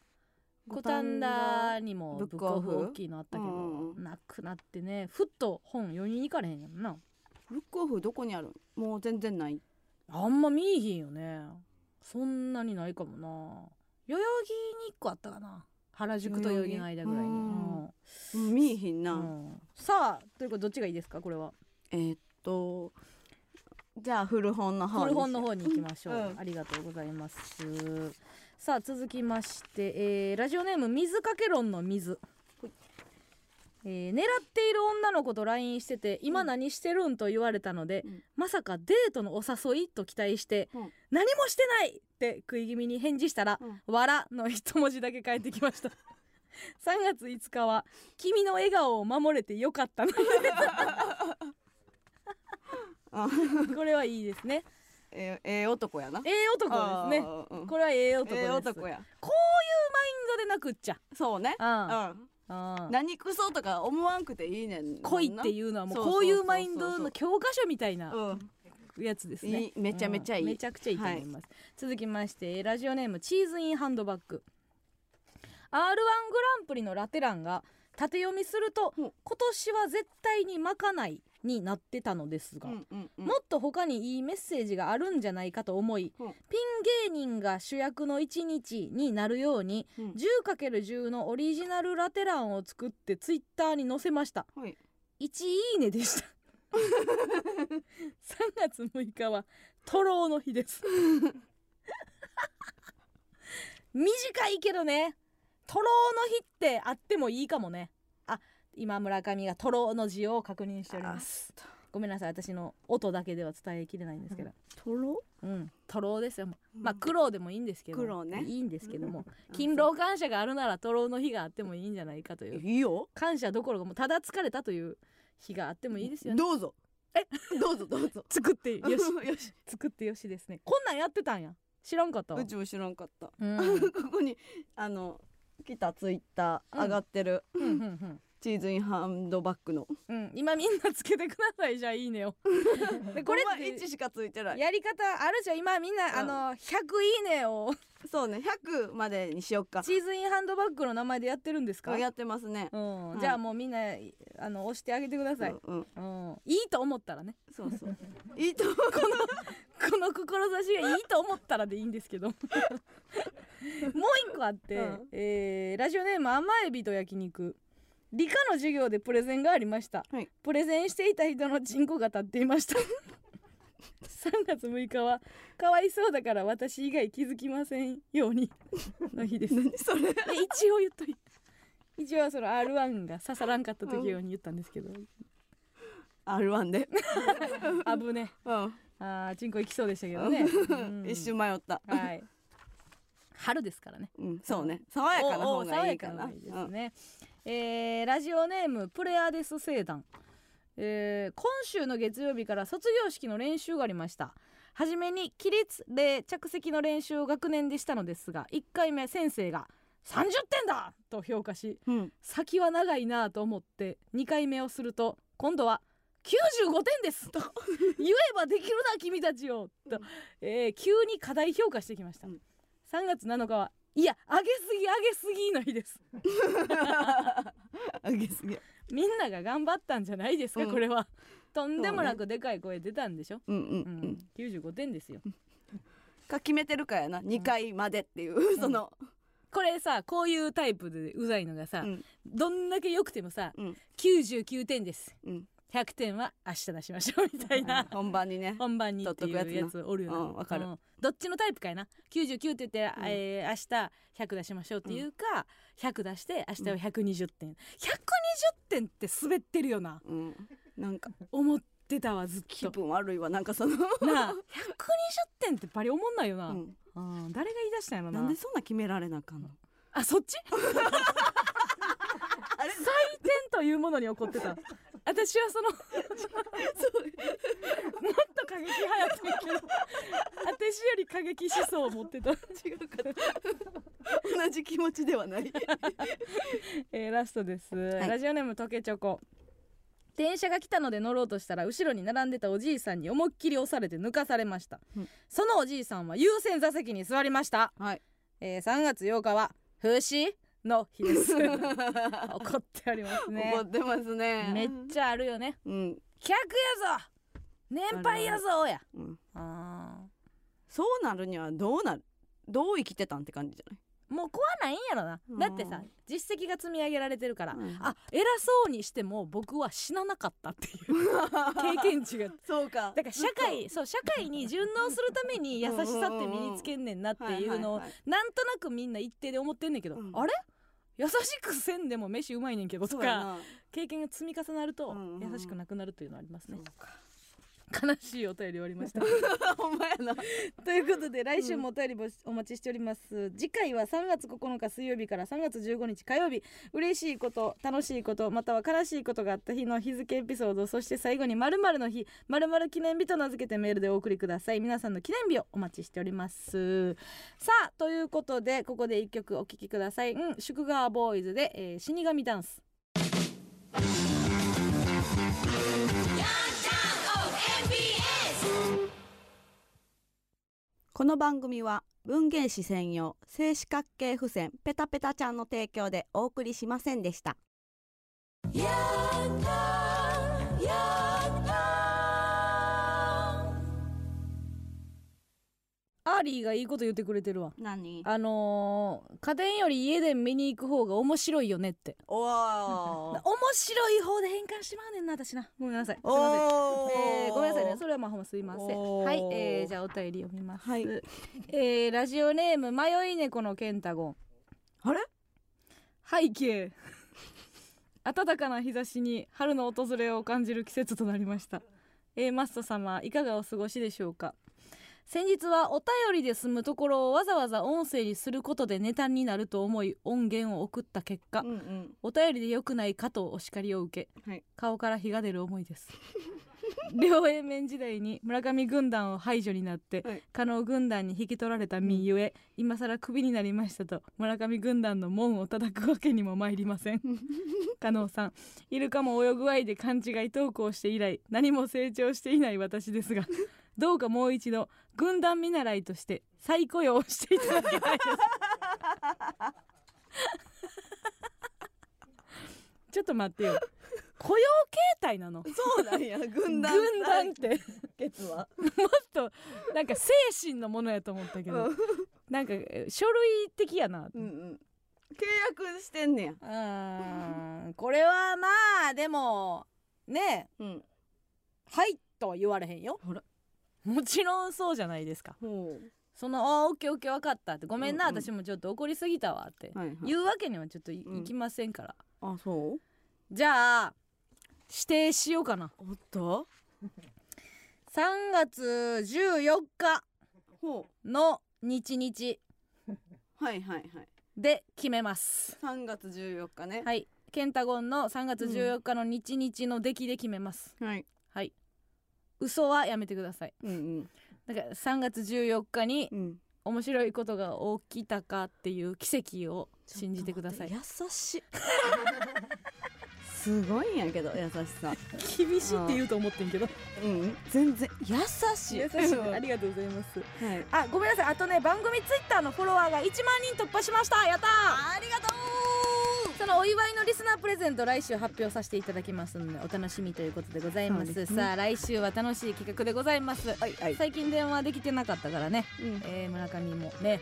五反田にもブブックオフフ大きいのあったけど、うんうんなくなってねふっと本読みに行かれへんやんな。ブックオフどこにあるもう全然ない。あんま見えひんよね。そんなにないかもな代々木に1個あったかな。原宿と代々木の間ぐらいに、ううん。見えひんな、うん。さあということどっちがいいですかこれは？えーっとじゃあ古本の方に古本の方に行きましょう、うん。ありがとうございます。さあ続きまして、えーラジオネーム水かけ論の水えー狙っている女の子と LINE してて今何してるんと言われたので、うん。まさかデートのお誘いと期待して、うん。何もしてないって食い気味に返事したらうん「わら」の一文字だけ返ってきました。3月5日は「君の笑顔を守れてよかったの」あ これはいいですね。えええ男やな。ええ男ですね。これはええ男です、ええ男や。こういうマインドでなくっちゃ。そうね。ううんん。うん何クソとか思わんくていいねん。恋っていうのはもうこういうマインドの教科書みたいなうん。やつですね。いいめちゃめちゃいい。うん。めちゃくちゃいいと思います、続きましてラジオネームチーズインハンドバッグ。R1 グランプリのラテ欄が縦読みするとほう今年は絶対にまかないになってたのですが、うんうんうん。もっと他にいいメッセージがあるんじゃないかと思い、うん。ピン芸人が主役の一日になるように、うん。10×10 のオリジナルラテ欄を作ってツイッターに載せました。はい。1いいねでした。3月6日はトロの日です。短いけどね。トロの日ってあってもいいかもね。あ今村上がトロの字を確認しております。ごめんなさい私の音だけでは伝えきれないんですけどトロ？うん。トロですよ。まあ苦労でもいいんですけど。苦労ね。いいんですけども。うん。勤労感謝があるならトロの日があってもいいんじゃないかという。いいよ。感謝どころかもうただ疲れたという日があってもいいですよね。どうぞ。え？どうぞどうぞ。作ってよし。よし。作ってよしですね。こんなんやってたんや。知らんかったわ。うちも知らんかった。うん。ここにあの来たツイッターうん上がってる。うんうんチーズインハンドバッグの。うん。うん今みんなつけてください。じゃあいいねを でこれって1しかついてない。やり方あるじゃん。今みんな、うん。あの100いいねをそうね。100までにしよっか。チーズインハンドバッグの名前でやってるんですか？やってますね。うん。うんじゃあもうみんなあの押してあげてください、うんうん。うん、いいと思ったらね。そうそう。いいと思う。この志がいいと思ったらでいいんですけど。もう一個あって、うん。えーラジオネーム甘エビと焼肉理科の授業でプレゼンがありました、はい。プレゼンしていた人のチンコが立っていました。3月6日はかわいそうだから私以外気づきませんようにの日です。一応言っといて。一応その R1 が刺さらんかった時用に言ったんですけど、R1 で。あぶね。うん。あーチンコ行きそうでしたけどね、うん。一瞬迷った。はい。春ですからね。うんそうね。爽やかな方がいいかな。爽やかなですね、えーラジオネームプレアデス星団、えー今週の月曜日から卒業式の練習がありました。はじめに起立礼着席の練習を学年でしたのですが1回目先生が30点だ!と評価しうん。うん先は長いなと思って2回目をすると今度は95点です!と言えばできるな君たちよと、えー急に課題評価してきました、うん。3月7日はいや上げすぎ上げすぎの日です。あげすぎ。みんなが頑張ったんじゃないですか、うん。これは。とんでもなくでかい声出たんでしょ、うんうんううん。ん95点ですよ。か決めてるかやな。2回までっていうその。これさこういうタイプでうざいのがさ、うん。どんだけ良くてもさうん。99点です。うん100点は明日出しましょうみたいな。本番にね。本番にっていうやつおるよな、うんわかる。どっちのタイプかやな。99って言って、うん。えー明日100出しましょうっていうか、100出して明日は120点、120点って滑ってるよな。うん。なんか。思ってたわずっ気と分悪いわなんかその。なあ120点ってバリ思んないよな、うん。うん。誰が言い出したんやろな。なんでそんな決められなあかんの？あそっち？あれ？採点というものに怒ってた私はそのもっと過激派やったんやけど私より過激思想を持ってた。違うかな。同じ気持ちではない。えーラストです、い。ラジオネームとけチョコ。電車が来たので乗ろうとしたら後ろに並んでたおじいさんに思いっきり押されて抜かされました、うん。そのおじいさんは優先座席に座りました、はい。えー3月8日は風刺の日です。怒っておりますね。怒ってますね。めっちゃあるよね。うん、客やぞ。年配やぞや。うん、あそうなるにはどうなるどう生きてたんって感じじゃない？ーもう怖ないんやろな。うん。だってさ実績が積み上げられてるから、うん。あ偉そうにしても僕は死ななかったっていう経験値が。そうか。だから社会そう社会に順応するために優しさって身につけんねんなっていうのをなんとなくみんな一定で思ってんねんけど、うん。あれ？優しくせんでも飯うまいねんけどとか経験が積み重なると優しくなくなるというのはありますね。そう、か悲しいお便り終わりました。ほんまやな。ということで来週もお便りぼお待ちしております、次回は3月9日水曜日から3月15日火曜日。嬉しいこと楽しいことまたは悲しいことがあった日の日付エピソードそして最後に〇〇の日〇〇記念日と名付けてメールでお送りください。皆さんの記念日をお待ちしております。さあということでここで一曲お聴きください。うん祝賀ボーイズで、えー死神ダンスこの番組は文芸誌専用静止角形付箋ペタペタちゃんの提供でお送りしませんでした。アーリーがいいこと言ってくれてるわ。何？あのー家電より家電見に行く方が面白いよねって。おー。面白い方で変換してまうねんな私な。ごめんなさい。すいません。えーごめんなさいね。それはまあほんますいません。はい、えーじゃあお便り読みます、はい。えーラジオネーム迷い猫のケンタゴン。あれ？背景。暖かな日差しに春の訪れを感じる季節となりました。A マスト様いかがお過ごしでしょうか？先日はお便りで済むところをわざわざ音声にすることでネタになると思い音源を送った結果うんうん。お便りで良くないかとお叱りを受けはい。顔から火が出る思いです。両 A 面時代に村上軍団を排除になって、はい。加納軍団に引き取られた身ゆえ、今更クビになりましたと村上軍団の門を叩くわけにも参りません。加納さんイルカも泳ぐ愛で勘違い投稿して以来何も成長していない私ですがどうかもう一度軍団見習いとして再雇用していただきたいです。ちょっと待ってよ。雇用形態なの？そうなんや。軍団。軍団って。ケツはもっとなんか精神のものやと思ったけど。なんかえ書類的やな、うんうん。契約してんねや。うーんこれはまあでもねうん。はいとは言われへんよ。ほらもちろんそうじゃないですか。ほその「あオッケーオッケー分かった」って「ごめんな、うんうん私もちょっと怒りすぎたわ」って。言うわけにはちょっとい,、うん。きませんから。あそう？じゃあ指定しようかな。おっと？3月14日ほの日々うはいはいはい。で決めます。3月14日ね。はい。ケンタゴンの3月14日の日々の出来で決めます、はいはい嘘はやめてください。うんうん。だから3月14日にうん。面白いことが起きたかっていう奇跡を信じてください。優しい。すごいんやけど優しさ。厳しいって言うと思ってんけど。うん。全然。優しい。優しい。ありがとうございます。はい。あごめんなさい。あとね番組ツイッターのフォロワーが1万人突破しました。やったー。ありがとそのお祝いのリスナープレゼント来週発表させていただきますのでお楽しみということでございます。さあ来週は楽しい企画でございます。うはいはい。最近電話できてなかったからね、うん。えー村上もね。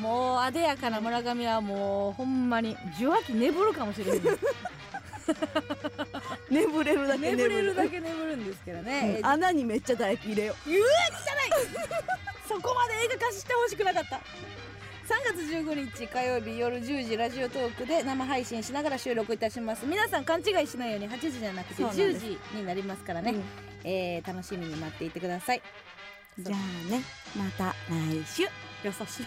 もうあでやかな村上はもうほんまに受話器眠るかもしれへん。眠れるだけ眠れるだけ眠るんですけどね、えー穴にめっちゃ唾液入れよ言うやつじゃない。そこまで映画化してほしくなかった。3月15日火曜日夜10時ラジオトークで生配信しながら収録いたします。皆さん勘違いしないように8時じゃなくてそうなんです。10時になりますからね、うん。えー楽しみに待っていてください。じゃあねまた来週。優しい